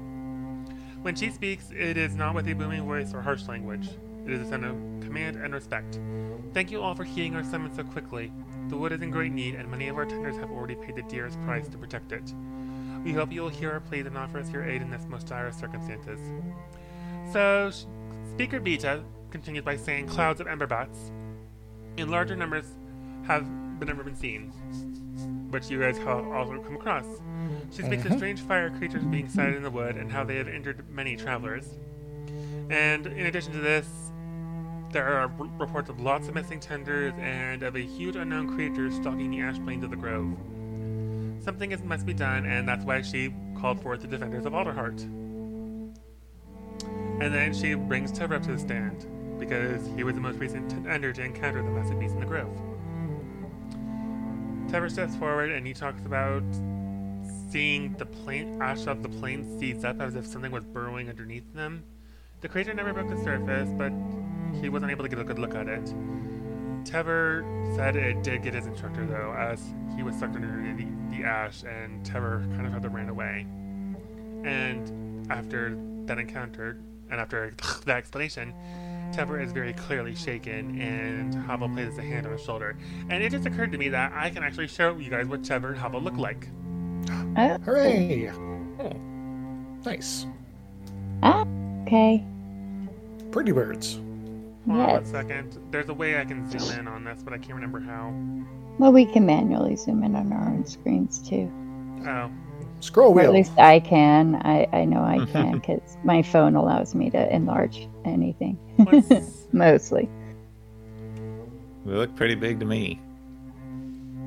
When she speaks, it is not with a booming voice or harsh language. It is a sound of command and respect. Thank you all for heeding our summons so quickly. The wood is in great need, and many of our tenders have already paid the dearest price to protect it. We hope you will hear our pleas and offer us your aid in this most dire circumstances. So, Speaker Beta continues by saying clouds of ember bats. in larger numbers have been never been seen, which you guys have also come across. She speaks of Mhm. strange fire creatures being sighted in the wood and how they have injured many travelers. And in addition to this, there are r- reports of lots of missing tenders and of a huge unknown creature stalking the ash plains of the grove. Something is, must be done, and that's why she called forth the defenders of Alderheart. And then she brings Tever up to the stand, because he was the most recent tender to encounter the massive beast in the grove. Tever steps forward and he talks about seeing the plain ash of the plane seize up as if something was burrowing underneath them. The creature never broke the surface, but he wasn't able to get a good look at it. Tever said it did get his instructor though, as he was sucked under the, the ash, and Tever kind of had to run away. And after that encounter, and after <laughs> that explanation, Tever is very clearly shaken, and Havel places a hand on his shoulder. And it just occurred to me that I can actually show you guys what Tever and Havel look like. Oh, <gasps> Hooray! Oh, nice. okay. Pretty birds. Hold on Yes. one second. There's a way I can zoom in on this, but I can't remember how. Well, we can manually zoom in on our own screens too. Oh, Scroll Or at least I can. I, I know I can because my phone allows me to enlarge anything. <laughs> Mostly. They look pretty big to me.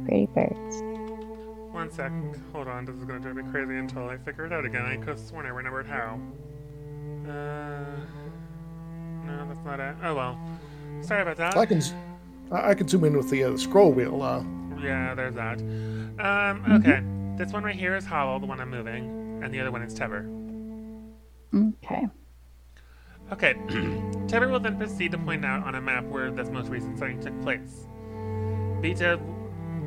Pretty birds. one sec. Hold on. This is gonna drive me crazy until I figure it out again. I could have sworn I remembered how. Uh. No, that's not it. Oh well. Sorry about that. I can, z- I I can zoom in with the uh, scroll wheel. Uh, Yeah, there's that. Um, okay. This one right here is Havel, the one I'm moving, and the other one is Tever. Okay. Okay. <clears throat> Tever will then proceed to point out on a map where this most recent sighting took place. Beta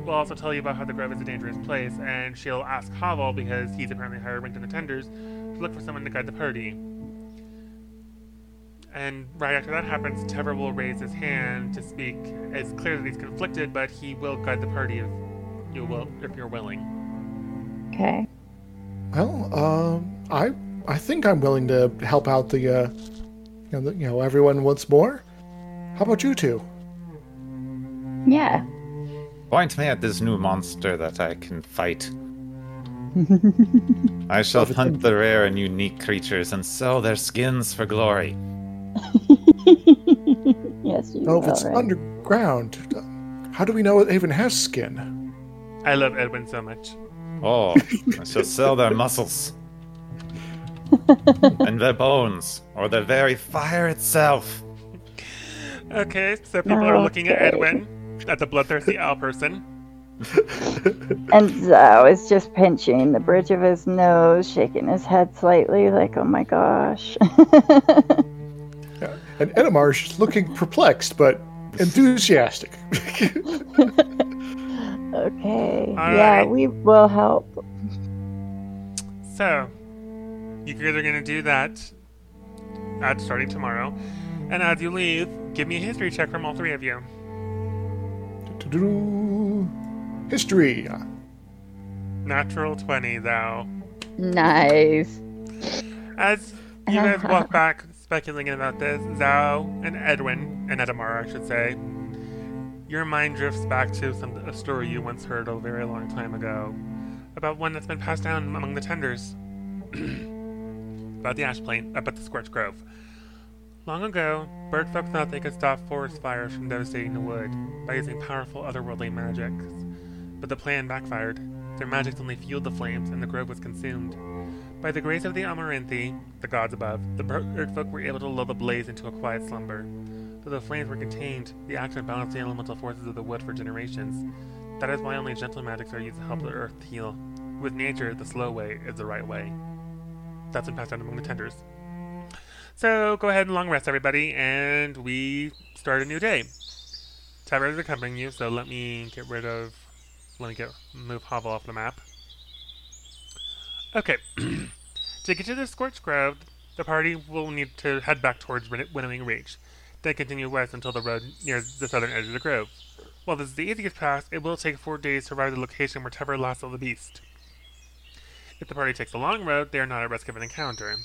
will also tell you about how the Grove is a dangerous place, and she'll ask Havel, because he's apparently higher ranked than the Tenders, to look for someone to guide the party. And right after that happens, Tever will raise his hand to speak. It's clear that he's conflicted, but he will guide the party if you will, if you're willing. Okay. well, um, I I think I'm willing to help out the, uh, you know, the, you know, everyone once more. How about you two? Yeah. Point me at this new monster that I can fight. <laughs> I shall Well, hunt the rare and unique creatures and sell their skins for glory. <laughs> yes, you Oh, if it's right? underground, uh, how do we know it even has skin? I love Edwin so much. Oh, I shall <laughs> sell their muscles <laughs> and their bones, or the very fire itself. Okay, so people are looking at Edwin, at the bloodthirsty owl person. <laughs> And Zhao is just pinching the bridge of his nose, shaking his head slightly, like, oh my gosh. And Edamar's just looking perplexed but enthusiastic. Okay. All yeah, right. we will help. So, you guys are gonna do that at starting tomorrow. And as you leave, give me a history check from all three of you. Do-do-do. History. Natural 20, though. Nice. As you uh-huh. guys walk back speculating about this, Zhao and Edwin, and Edamar, I should say, your mind drifts back to some a story you once heard a very long time ago about one that's been passed down among the tenders. <clears throat> about the ash plain, about the scorched grove. Long ago, birdfolk thought they could stop forest fires from devastating the wood by using powerful otherworldly magics. But the plan backfired. Their magics only fueled the flames, and the grove was consumed. By the grace of the Amaranthine, the gods above, the bird folk were able to lull the blaze into a quiet slumber. Though the flames were contained, the action balanced the elemental forces of the wood for generations. That is why only gentle magics are used to help the earth heal. With nature, the slow way is the right way. That's been passed down among the tenders. So go ahead and long rest, everybody, and we start a new day. Tever is accompanying you, so let me get rid of. Let me get move Havel off the map. Okay. <clears throat> to get to the Scorched Grove, the party will need to head back towards Win- Winnowing Reach, then continue west until the road near the southern edge of the grove. While this is the easiest path, it will take four days to arrive at the location where Tever lost all the beast. If the party takes the long road, they are not at risk of an encounter.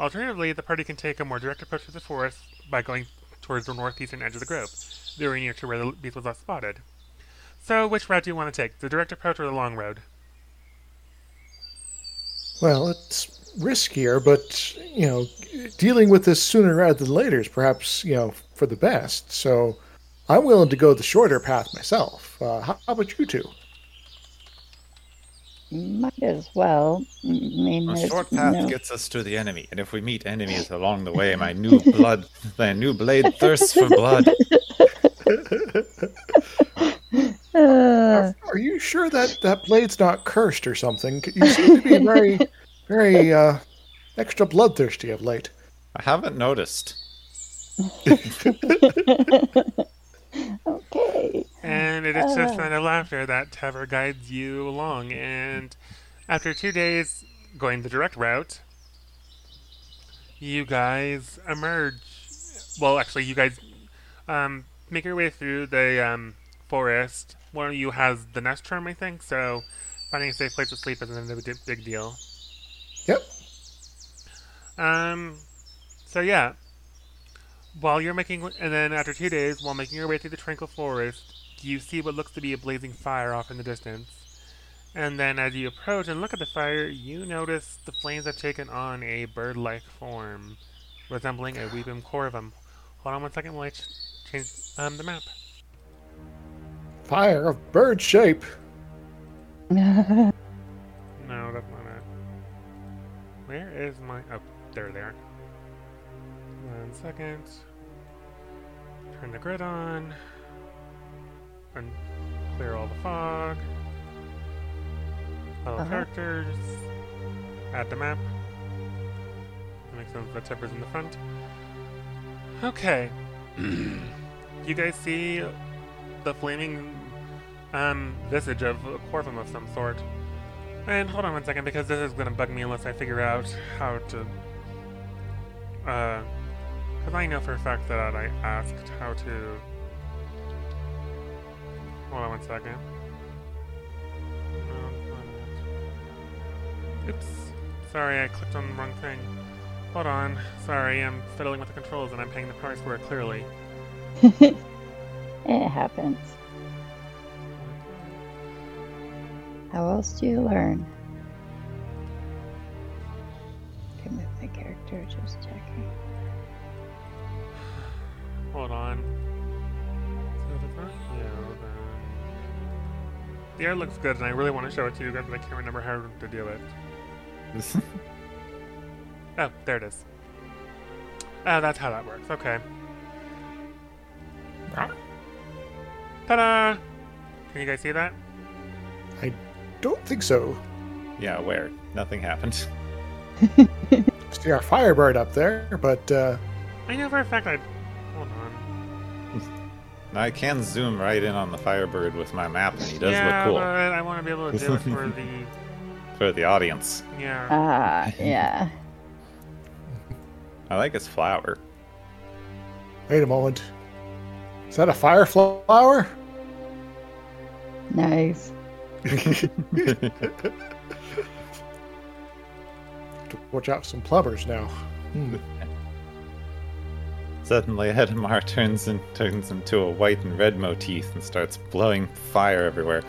Alternatively, the party can take a more direct approach to the forest by going towards the northeastern edge of the grove, very near to where the beast was last spotted. So, which route do you want to take? The direct approach or the long road? Well, it's riskier, but you know, dealing with this sooner rather than later is perhaps you know for the best. So, I'm willing to go the shorter path myself. Uh, how, how about you two? Might as well. I mean, A short path no- gets us to the enemy, and if we meet enemies along the way, my new blood, my new blade thirsts for blood. Uh, <laughs> Are, are you sure that that blade's not cursed or something? You seem to be very, very uh, extra bloodthirsty of late. I haven't noticed. okay. And it is just Uh. kind of laughter that Tever guides you along. And after two days going the direct route, you guys emerge. Well, actually, you guys um, make your way through the um, forest. One of you has the nest charm, I think, so finding a safe place to sleep isn't a big- big deal. Yep. Um, so yeah, while you're making, and then after two days, while making your way through the tranquil forest, you see what looks to be a blazing fire off in the distance. And then as you approach and look at the fire, you notice the flames have taken on a bird-like form, resembling a weeping corvum. Hold on one second while I ch- change um, the map. Fire of bird shape. <laughs> No, that's not it. Where is my... Oh, there they are. One second. Turn the grid on. And clear all the fog. All Uh-huh. characters. Add the map. That makes sense that Tever's in the front. Okay. <clears throat> you guys see the flaming um, visage of a corvum of some sort. And hold on one second, because this is gonna bug me unless I figure out how to. Uh, because I know for a fact that I asked how to. Hold on one second. It. Oops. Sorry, I clicked on the wrong thing. Hold on. Sorry, I'm fiddling with the controls and I'm paying the price for it clearly. <laughs> it happens. How else do you learn? My character, just checking. Hold on. So if it's not you, then. The art looks good, and I really want to show it to you guys, but I can't remember how to do it. <laughs> Oh, there it is. Oh, that's how that works. Okay. Ta-da! Can you guys see that? I don't think so. yeah, where? Nothing happened. <laughs> See our Firebird up there, but uh, I know for a fact I. Hold on. I can zoom right in on the Firebird with my map, and he does yeah, look cool but I want to be able to do it for the. <laughs> for the audience. Yeah. Ah, yeah. <laughs> I like his flower. wait a moment. Is that a fire flower? Nice. <laughs> Watch out for some plumbers now. Hmm. Suddenly, Edamar turns and turns into a white and red motif and starts blowing fire everywhere.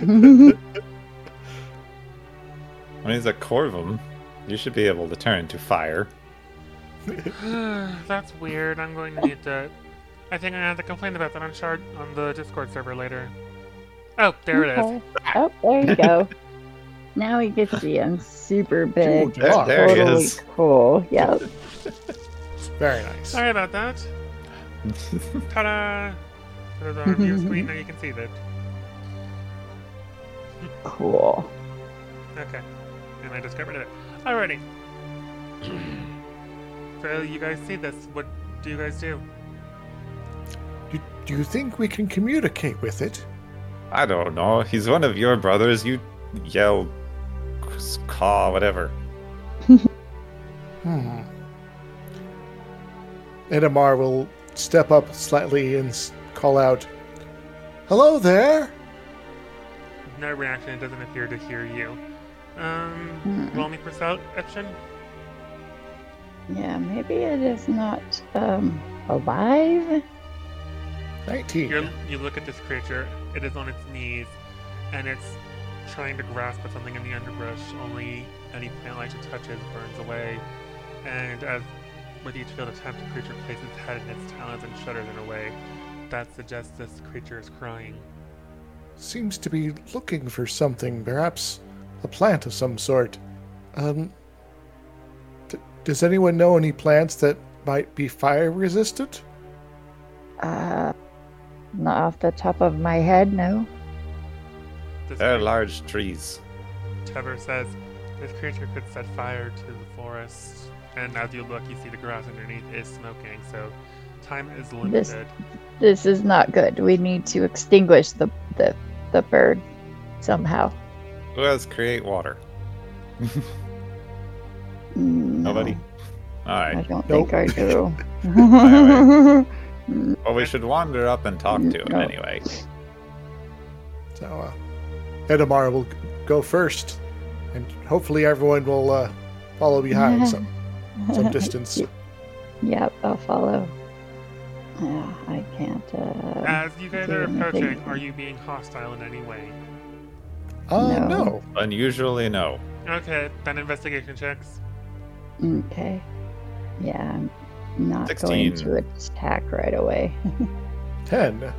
<laughs> When he's a Corvum, you should be able to turn to fire. <sighs> That's weird. I'm going to need to. I think I'm gonna have to complain about that on Shard on the Discord server later. Oh, there it is. Oh, there you go. <laughs> now we can see him super <laughs> big. There- There, there he totally is. cool. Yep. <laughs> Very nice. Sorry about that. <laughs> Ta-da! There's our view screen. Now you can see that. Cool. Okay. And I just got rid of it. Alrighty. <clears throat> so you guys see this. What do you guys do? Do, do you think we can communicate with it? I don't know. He's one of your brothers. You yell, caw, whatever. <laughs> Hmm. Edamar will step up slightly and call out, "Hello there." No reaction. It doesn't appear to hear you. Um, Mm. roll me perception. Yeah, maybe it is not um, alive? 19. You're, you look at this creature. It is on its knees, and it's trying to grasp at something in the underbrush. Only any plant light it touches burns away. And as with each failed attempt, the creature places its head in its talons and shudders in a way that suggests this creature is crying. Seems to be looking for something, perhaps a plant of some sort. Um, d- does anyone know any plants that might be fire resistant? Uh, not off the top of my head, no. This They're large trees. Tever says this creature could set fire to the forest, and as you look, you see the grass underneath is smoking. So time is limited. This- This is not good. We need to extinguish the the, the bird somehow. Who has create water? <laughs> No, Nobody? All I don't Nope. think I do. <laughs> Well, we should wander up and talk to him No. anyway. So, uh, Edamar will go first, and hopefully everyone will uh, follow behind some, <laughs> some distance. Yep, I'll follow. Yeah, I can't. Uh, As you guys are approaching, are you being hostile in any way? Uh, No. no. Unusually, no. Okay, then investigation checks. okay. Yeah, I'm not going to attack right away. <laughs> 10.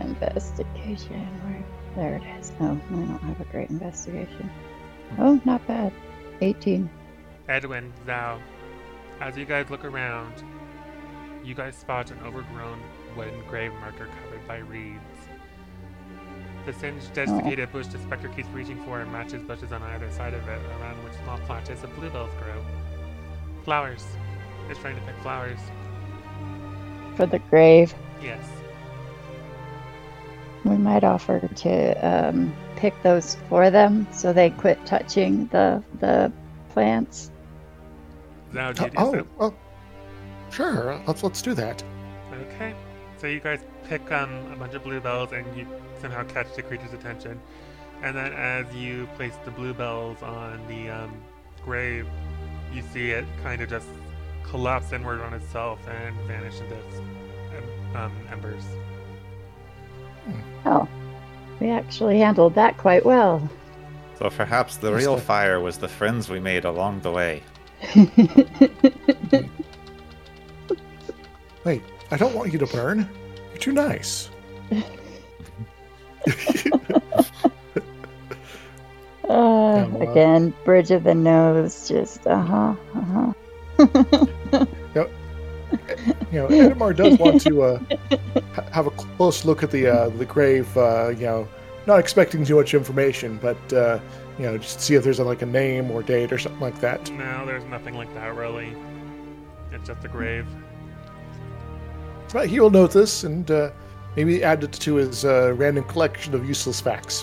investigation. There it is. Oh, I don't have a great investigation. Hmm. Oh, not bad. 18. Edwin, Zhao, as you guys look around, you guys spot an overgrown wooden grave marker covered by reeds. The singed, desiccated oh. bush the specter keeps reaching for and matches bushes on either side of it, around which small patches of bluebells grow. Flowers. It's trying to pick flowers. For the grave, Yes. We might offer to um, pick those for them so they quit touching the the plants. Zhao, do Uh, you do oh, sure. Let's let's do that. Okay. So you guys pick um, a bunch of bluebells and you somehow catch the creature's attention. And then as you place the bluebells on the um, grave, you see it kind of just collapse inward on itself and vanish into um, embers. Oh, we actually handled that quite well. So perhaps the real fire was the friends we made along the way. <laughs> Wait, I don't want you to burn. You're too nice. <laughs> Uh, again, bridge of the nose, just uh huh, uh huh. <laughs> You know, Edamar does want to uh, <laughs> ha- have a close look at the uh, the grave. Uh, you know, not expecting too much information, but uh, you know, just see if there's like a name or date or something like that. No, there's nothing like that really. It's just a grave. But he will note this and uh, maybe add it to his uh, random collection of useless facts.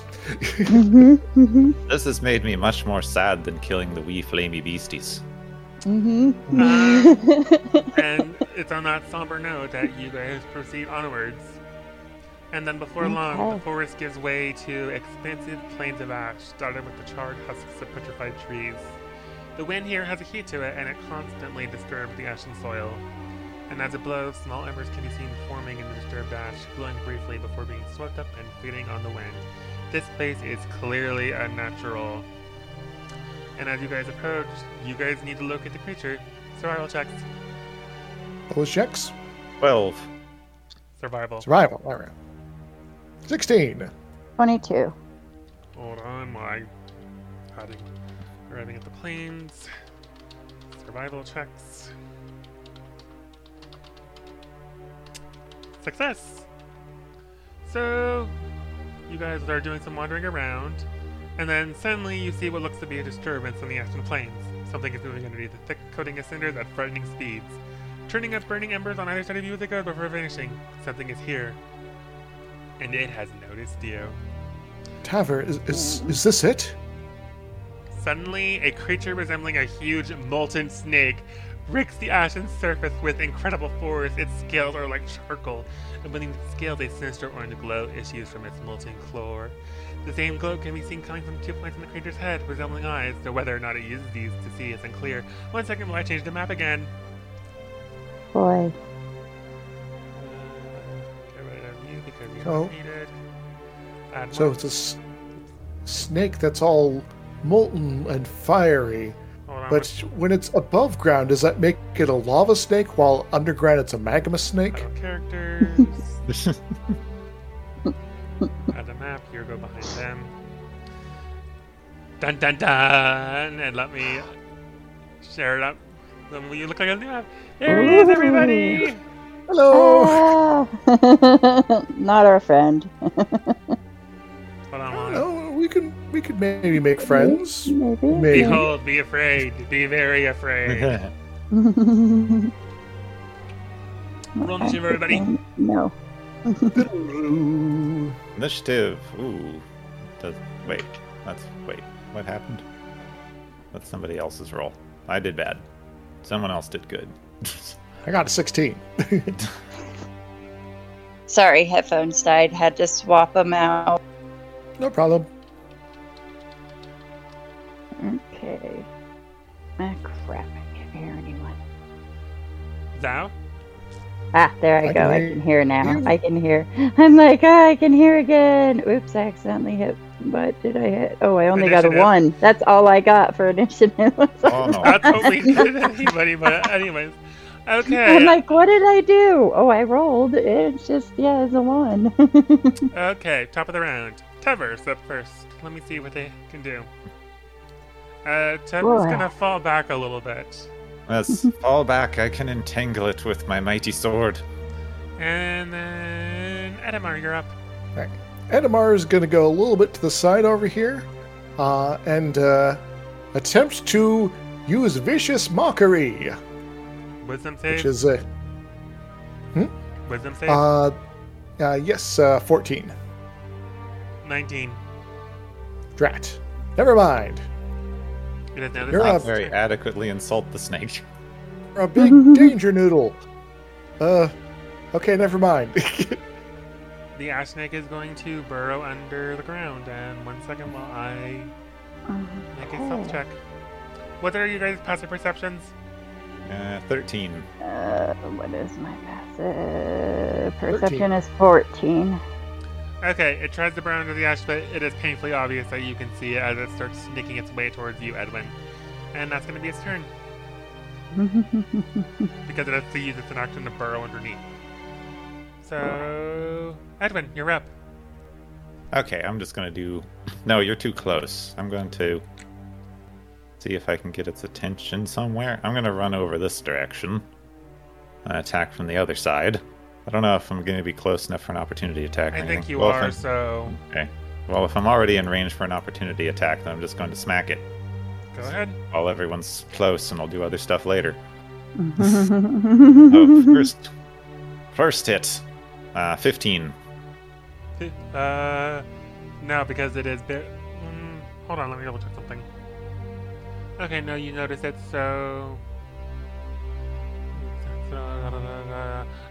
hmm hmm This has made me much more sad than killing the wee flamey beasties. Hmm and it's on that somber note that you guys proceed onwards. And then before long, the forest gives way to expansive plains of ash, dotted with the charred husks of petrified trees. The wind here has a heat to it, and it constantly disturbs the ashen soil. And as it blows, small embers can be seen forming in the disturbed ash, glowing briefly before being swept up and fading on the wind. This place is clearly unnatural. And as you guys approach, you guys need to locate the creature. Survival checks. Those checks. Twelve. Survival. Survival. All right. Sixteen. 22. Hold on while I adding, arriving at the plains. Survival checks. Success! So, you guys are doing some wandering around, and then suddenly you see what looks to be a disturbance on the Ashen Plains. Something is moving underneath the thick coating of cinders at frightening speeds. Turning up burning embers on either side of you as it goes before vanishing. Something is here. And it has noticed you. Tever, is, is is this it? Suddenly, a creature resembling a huge molten snake breaks the ashen surface with incredible force. Its scales are like charcoal, and beneath the scales, a sinister orange glow issues from its molten core. The same glow can be seen coming from two points on the creature's head, resembling eyes, though whether or not it uses these to see is unclear. One second while I change the map again. Boy. Uh, so, so it's a s- snake that's all molten and fiery. But when it's above ground, does that make it a lava snake, while underground it's a magma snake? Characters. <laughs> them. Dun dun dun! And let me share it up. Then you look like a new map. There it is, everybody! Hello! Ah, <laughs> not our friend. <laughs> Hold on, I hold on. We can we could maybe make friends. Maybe. Maybe. Behold, be afraid. Be very afraid. <laughs> Roll initiative, everybody. No. Initiative. Ooh. Does, wait. That's wait. What happened? That's somebody else's roll. I did bad. Someone else did good. <laughs> I got a 16. <laughs> Sorry, headphones died. Had to swap them out. no problem. Okay. Ah, crap. I can't hear anyone. Zhao? Ah, there I, I go. can I can hear now. you. I can hear. <laughs> I'm like, ah, I can hear again. Oops, I accidentally hit. What did I hit? Oh, I only got a one. That's all I got for <laughs> initiative. <laughs> Oh no. That's what we did anybody, but anyways. Okay. I'm like, what did I do? Oh, I rolled. It's just, yeah, it's a one. <laughs> Okay, top of the round. Tever's up first. Let me see what they can do. Uh, Tever's Boy. gonna fall back a little bit. Let's fall back. I can entangle it with my mighty sword. And then Edamar, you're up. Edamar is going to go a little bit to the side over here uh, and uh, attempt to use vicious mockery, Wisdom save. which is a Hmm? Wisdom save. uh, uh, yes, uh, 14. 19. Drat. Never mind. It is now the You're snake's up. Very turn. adequately insult the snake. You're a big <laughs> danger noodle. Uh, okay, never mind. <laughs> The ash snake is going to burrow under the ground. And one second while I make a stealth check. What are you guys' passive perceptions? Uh, 13. Uh, what is my passive? Perception is 14. Okay, it tries to burrow under the ash, but it is painfully obvious that you can see it as it starts sneaking its way towards you, Edwin. And that's going to be its turn, <laughs> because it has to use its action to burrow underneath. So, Edwin, you're up. Okay, I'm just gonna do. No, you're too close. I'm going to see if I can get its attention somewhere. I'm gonna run over this direction and attack from the other side. I don't know if I'm gonna be close enough for an opportunity attack. or I think you Well, are, so Okay. Well, if I'm already in range for an opportunity attack, then I'm just going to smack it go ahead. while everyone's close, and I'll do other stuff later. oh, <laughs> Oh, first, first hit, uh, 15. Uh, no, because it is bit. Mm, hold on, let me double check something. Okay, no, you notice it, so.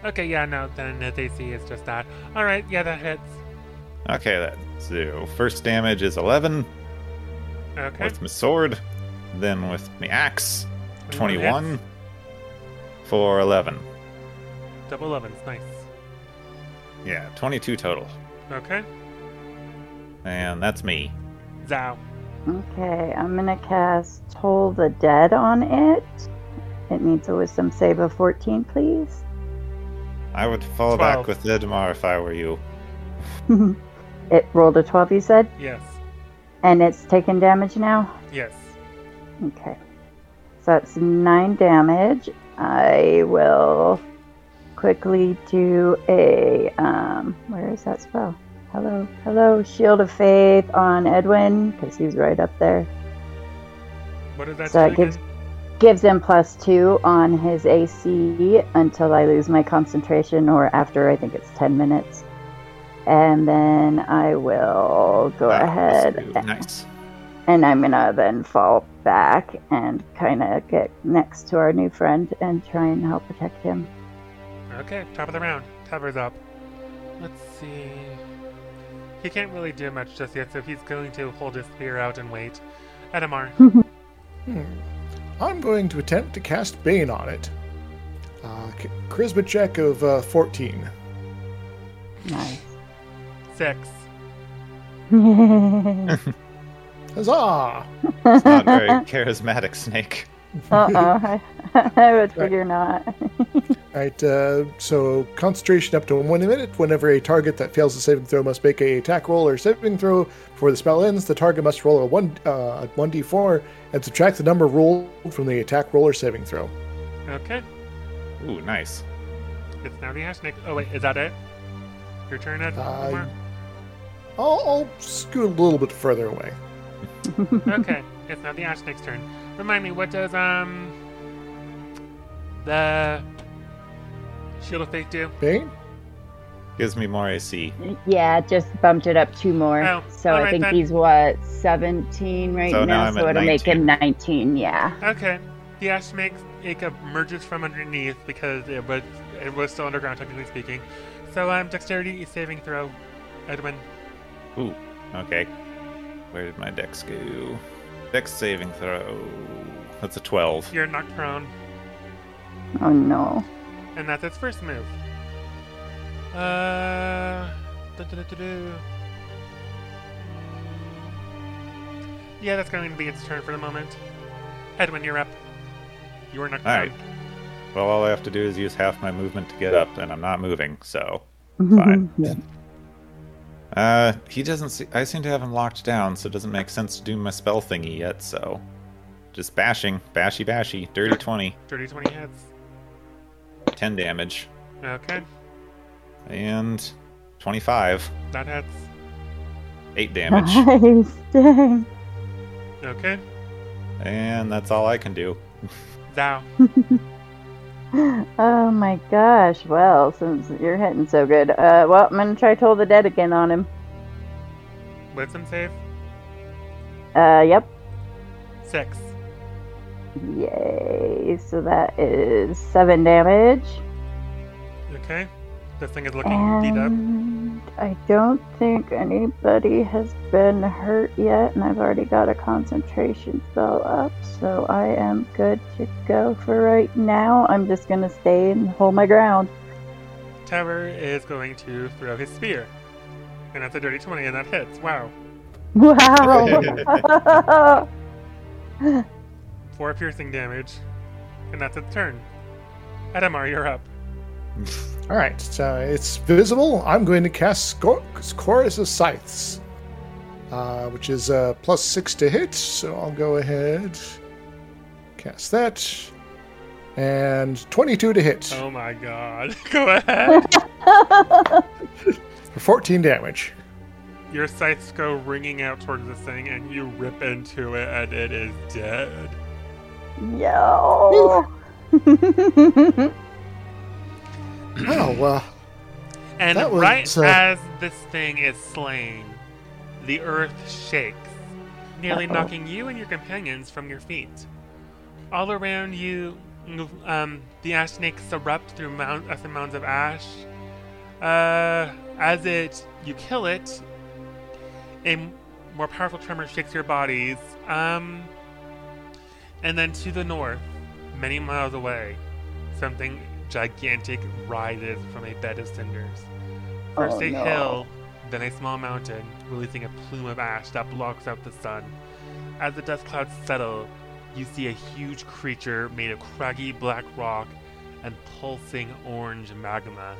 Okay, yeah, no, then its AC is just that. Alright, yeah, that hits. Okay, that's so first damage is 11 Okay. with my sword, then with my axe, 21 21 for 11. hits. Double 11's nice. Yeah, 22 total. Okay. And that's me. Zhao. Okay, I'm gonna cast Toll the Dead on it. It needs a wisdom save of 14, please. I would fall Twelve. back with Edamar if I were you. <laughs> it rolled a 12, you said? Yes. And it's taken damage now? Yes. Okay. So that's 9 damage. I will quickly do a. Um, where is that spell? Hello, hello, Shield of Faith on Edwin, because he's right up there. What does that So do it gives again? gives him plus two on his AC until I lose my concentration, or after I think it's ten minutes. And then I will go Ah, ahead plus two. Nice. and I'm gonna then fall back and kind of get next to our new friend and try and help protect him. Okay, top of the round. Tever's up. Let's see. He can't really do much just yet, so he's going to hold his spear out and wait. Edamar. <laughs> Hmm. I'm going to attempt to cast Bane on it. Uh, ch- charisma check of uh, 14. Nice. Six. <laughs> Huzzah! It's not very charismatic snake. Uh oh. <laughs> I would figure not. Right, uh, so concentration up to one minute. Whenever a target that fails the saving throw must make a attack roll or saving throw before the spell ends, the target must roll a one uh, one d4 and subtract the number rolled from the attack roll or saving throw. Okay. Ooh, nice. It's now the ash snake. Oh wait, is that it? Your turn, Ed? Uh, Omar? I'll, I'll scoot a little bit further away. <laughs> okay, it's now the ash snake's turn. Remind me, what does um the shield of faith do? Bane? Gives me more AC. yeah, just bumped it up two more. Oh, so I alright think then. he's what, 17 right So now now? I'm so at it'll make him 19, yeah. Okay. The ash snake it emerges from underneath because it was it was still underground, technically speaking. So um, dexterity saving throw, Edwin. Ooh, okay. Where did my dex go? Dex saving throw. That's a 12. You're knocked prone, Oh no. And that's its first move. Uh. du-du-du-du-du. Yeah, that's going to be its turn for the moment. Edwin, you're up. You are knocked prone. Alright. Well, all I have to do is use half my movement to get up, and I'm not moving, so. <laughs> Fine. yeah. Uh, he doesn't see. I seem to have him locked down, so it doesn't make sense to do my spell thingy yet, so. Just bashing. Bashy, bashy. Dirty 20. Dirty 20 hits. 10 damage. Okay, And 25. that hits. 8 damage. <laughs> Nice. Dang. <laughs> Okay, and that's all I can do. Thou. <laughs> Oh my gosh. Well, since you're hitting so good, uh, well, I'm gonna try Toll the Dead again on him. Wisdom save. Uh, yep. Six. Yay. So that is seven damage. Okay. The thing is looking beat up. And I don't think anybody has been hurt yet, and I've already got a concentration spell up, so I am good to go for right now. I'm just gonna stay and hold my ground. Tower is going to throw his spear. And that's a dirty 20, and that hits. Wow. Wow! <laughs> <laughs> <laughs> Four piercing damage. And that's its turn. Edamar, you're up. <laughs> All right, so it's visible. I'm going to cast Scor- Chorus of Scythes, uh, which is uh, plus six to hit. So I'll go ahead, cast that, and 22 to hit Oh my god. <laughs> Go ahead. <laughs> for 14 damage. Your scythes go ringing out towards this thing, and you rip into it, and it is dead. Yo! <laughs> Oh, uh, And That was, right uh, as this thing is slain, the earth shakes, nearly Uh-oh. knocking you and your companions from your feet. All around you, um, the ash snakes erupt through mount, uh, some mounds of ash. Uh, as it, you kill it, a more powerful tremor shakes your bodies. Um, and then to the north, many miles away, something gigantic rises from a bed of cinders. First Oh, a no. hill, then a small mountain, releasing a plume of ash that blocks out the sun. As the dust clouds settle, you see a huge creature made of craggy black rock and pulsing orange magma.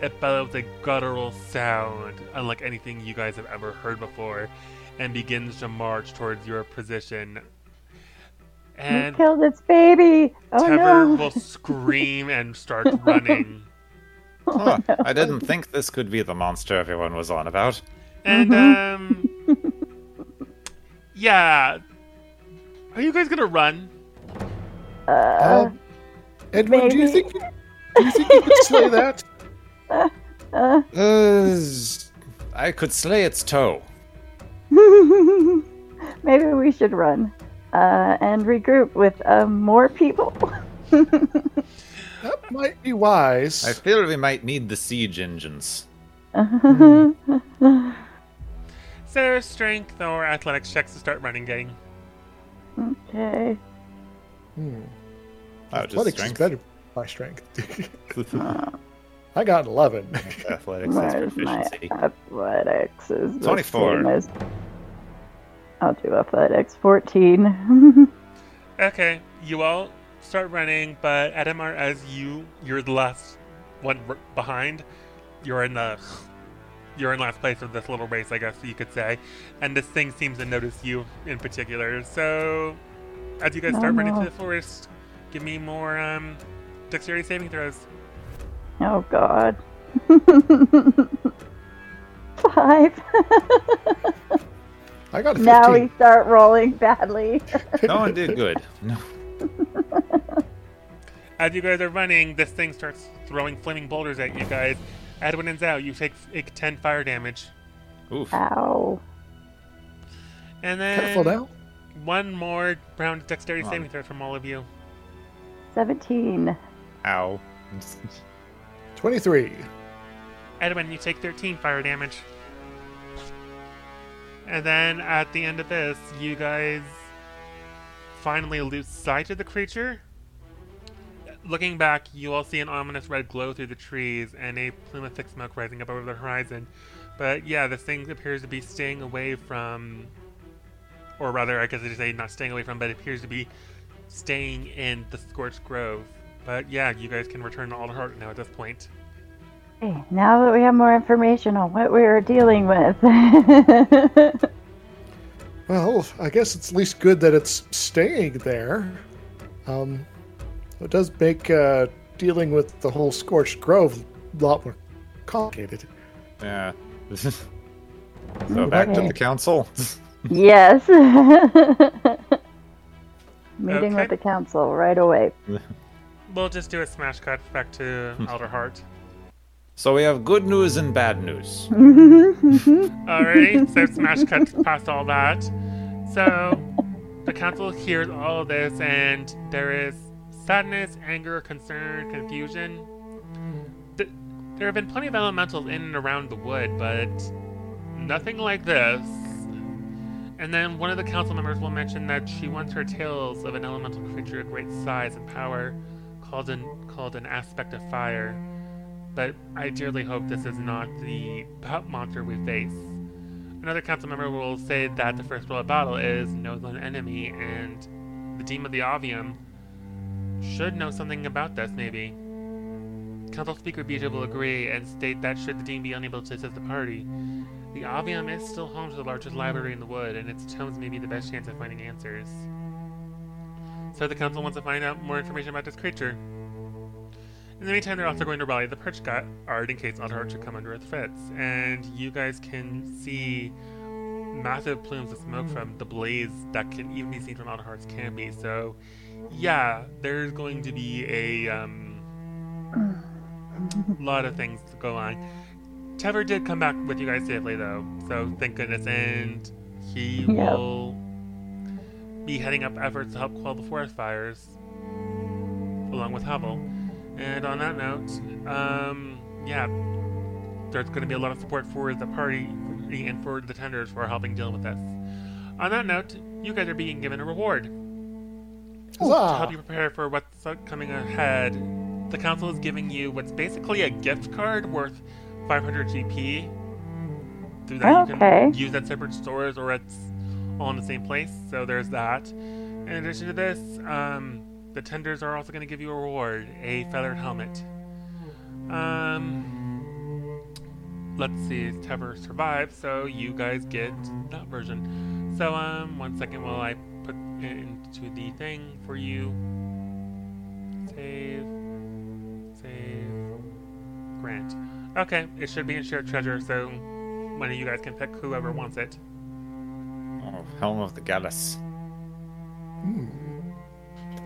It bellows a guttural sound, unlike anything you guys have ever heard before, and begins to march towards your position. You And killed its baby! Oh Tever no! will scream and start <laughs> running. Huh, I didn't think this could be the monster everyone was on about. And Mhm. um <laughs> Yeah. Are you guys gonna run? Uh, Uh, Edwin, do you think you, do you think you could slay <laughs> that? uh, Uh, I could slay its toe. maybe we should run uh, and regroup with uh, more people. <laughs> That might be wise. I feel we might need the siege engines. <laughs> So strength or athletics checks to start running gang. okay. Hmm. Oh, just Athletics is strength. better by strength. <laughs> I got 11. Athletics is Where's my proficiency. athletics? Is the 24. same as- I'll do a athletics. 14. <laughs> Okay, you all start running, but Edamar, as you you're the last one r- behind, you're in the you're in last place of this little race, I guess you could say, and this thing seems to notice you in particular. So, as you guys start running no. through the forest, give me more um, dexterity saving throws. oh God. <laughs> Five. <laughs> I got a 15. now we start rolling badly. <laughs> No one did good. No. <laughs> As you guys are running, this thing starts throwing flaming boulders at you guys. Edwin and Zhao, you take, take 10 fire damage. Oof. Ow. And then Careful now. one more round of dexterity Come on. saving throw from all of you. 17. Ow. 23. Edwin, you take 13 fire damage. And then at the end of this, you guys finally lose sight of the creature. Looking back, you all see an ominous red glow through the trees and a plume of thick smoke rising up over the horizon. But yeah, this thing appears to be staying away from, or rather, I guess I should say not staying away from, but it appears to be staying in the Scorched Grove. But yeah, you guys can return to Alderheart now at this point. Okay, now that we have more information on what we are dealing with. <laughs> Well, I guess it's at least good that it's staying there. Um, it does make uh, dealing with the whole Scorched Grove a lot more complicated. Yeah. <laughs> so back to the council. <laughs> yes. Meeting Okay. with the council right away. We'll just do a smash cut back to Alderheart. So we have good news and bad news. <laughs> all right. so smash cut past all that. So the council hears all of this, and there is sadness, anger, concern, confusion. Th- there have been plenty of elementals in and around the wood, but nothing like this. And then one of the council members will mention that she wants her tales of an elemental creature of great size and power called an called an aspect of fire. But I dearly hope this is not the pup monster we face. Another council member will say that the first rule of battle is know the enemy, and the Demon of the Avium should know something about this, maybe. Council Speaker Beecher will agree and state that should the Dean be unable to assist the party, the Avium is still home to the largest library in the wood, and its tomes may be the best chance of finding answers. So the council wants to find out more information about this creature. In the meantime, they're also going to rally the Perch Guard in case Alderheart should come under its threats, and you guys can see massive plumes of smoke from the blaze that can even be seen from Alderheart's canopy. So, yeah, there's going to be a um, <laughs> lot of things to go on. Tever did come back with you guys safely, though, so thank goodness, and he Yep. will be heading up efforts to help quell the forest fires, along with Havel. And on that note, um, yeah, there's going to be a lot of support for the party and for the tenders for helping deal with this. On that note, you guys are being given a reward to help you prepare for what's coming ahead. The council is giving you what's basically a gift card worth 500 GP. Through that, you Okay. can use at separate stores or it's all in the same place. So there's that. In addition to this, um, the tenders are also going to give you a reward a feathered helmet. Um, let's see, Tever survives, so you guys get that version. So, um, one second while I put it into the thing for you. Save. Save. Grant. Okay, it should be in shared treasure, so one of you guys can pick whoever wants it. Oh, Helm of the Gallus. Hmm.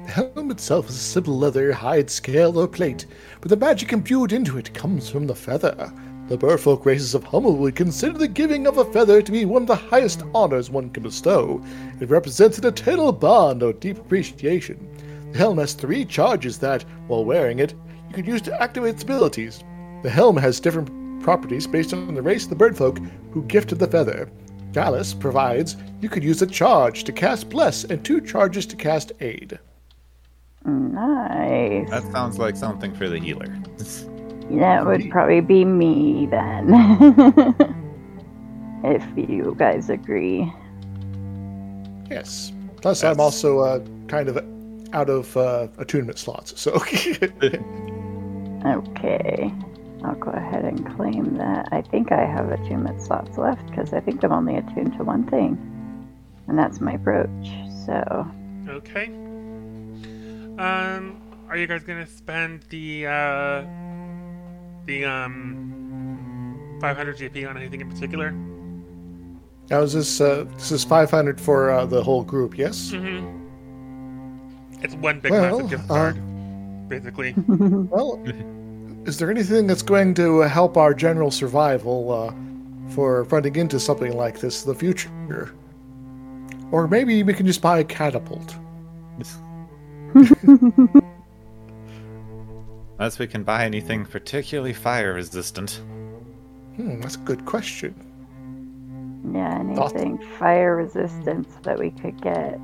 The helm itself is simple leather, hide, scale, or plate, but the magic imbued into it comes from the feather. The Birdfolk races of Hummel would consider the giving of a feather to be one of the highest honors one can bestow. It represents an eternal bond or deep appreciation. The helm has three charges that, while wearing it, you can use to activate its abilities. The helm has different properties based on the race of the birdfolk who gifted the feather. Gallus provides you could use a charge to cast Bless and two charges to cast Aid. Nice. That sounds like something for the healer. <laughs> That would probably be me then. <laughs> if you guys agree. Yes. Plus, I'm also uh, kind of out of uh, attunement slots, so. <laughs> Okay. I'll go ahead and claim that. I think I have attunement slots left because I think I'm only attuned to one thing, and that's my brooch. So, Okay. Um, are you guys gonna spend the uh, the um 500 GP on anything in particular? now, is this uh, this is 500 for uh, the whole group? Yes. Mm-hmm. It's one big Well, massive gift uh, card, basically. <laughs> Well, is there anything that's going to help our general survival uh, for running into something like this in the future? Or maybe we can just buy a catapult. <laughs> <laughs> Unless we can buy anything particularly fire resistant. Hmm, that's a good question. yeah, Thought- anything fire resistance that we could get.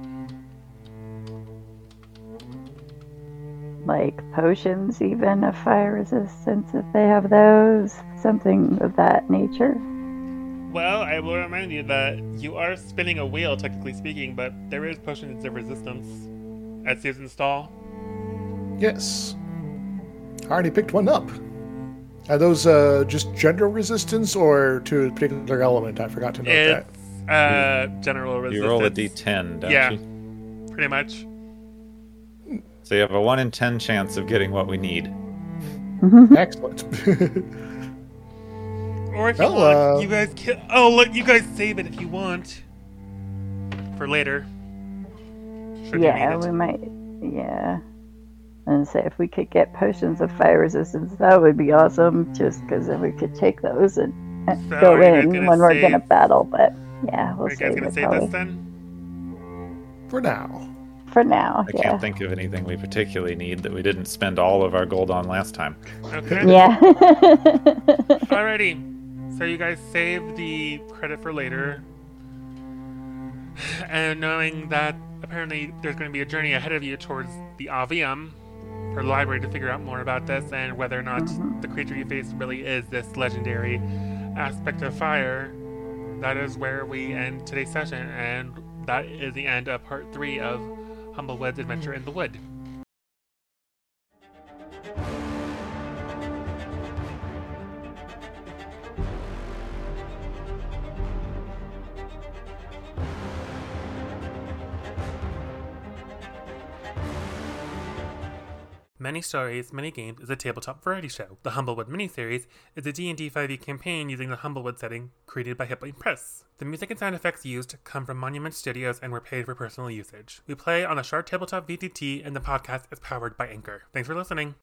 Like potions, even of fire resistance, if they have those. Something of that nature. Well, I will remind you that you are spinning a wheel, technically speaking, but there is potions of resistance at Susan's stall. Yes. I already picked one up. Are those uh, just general resistance or to a particular element? I forgot to note that. It's uh, general resistance. You roll a d10, don't Yeah. you? Pretty much. So you have a 1 in 10 chance of getting what we need. <laughs> Excellent. Or if you Well, want, uh, you guys can. Oh, look, you guys save it if you want for later. Should you yeah, need we it. might. Yeah. And say if we could get potions of fire resistance, that would be awesome. Just because then we could take those and uh, So go are you guys in gonna when we're gonna battle. But yeah, we'll Are you guys save gonna it save probably this then? for now. for now. I yeah. can't think of anything we particularly need that we didn't spend all of our gold on last time. Okay. Yeah. <laughs> Alrighty. So you guys save the credit for later. <sighs> And knowing that apparently there's going to be a journey ahead of you towards the Avium for the library to figure out more about this and whether or not Mhm. the creature you face really is this legendary aspect of fire, that is where we end today's session. And that is the end of part three of Humblewood's Adventure in the Wood. Many Stories, Many Games is a tabletop variety show. The Humblewood miniseries is a D&D 5e campaign using the Humblewood setting created by Hit Point Press. The music and sound effects used come from Monument Studios and were paid for personal usage. We play on a Shard Tabletop VTT and the podcast is powered by Anchor. Thanks for listening.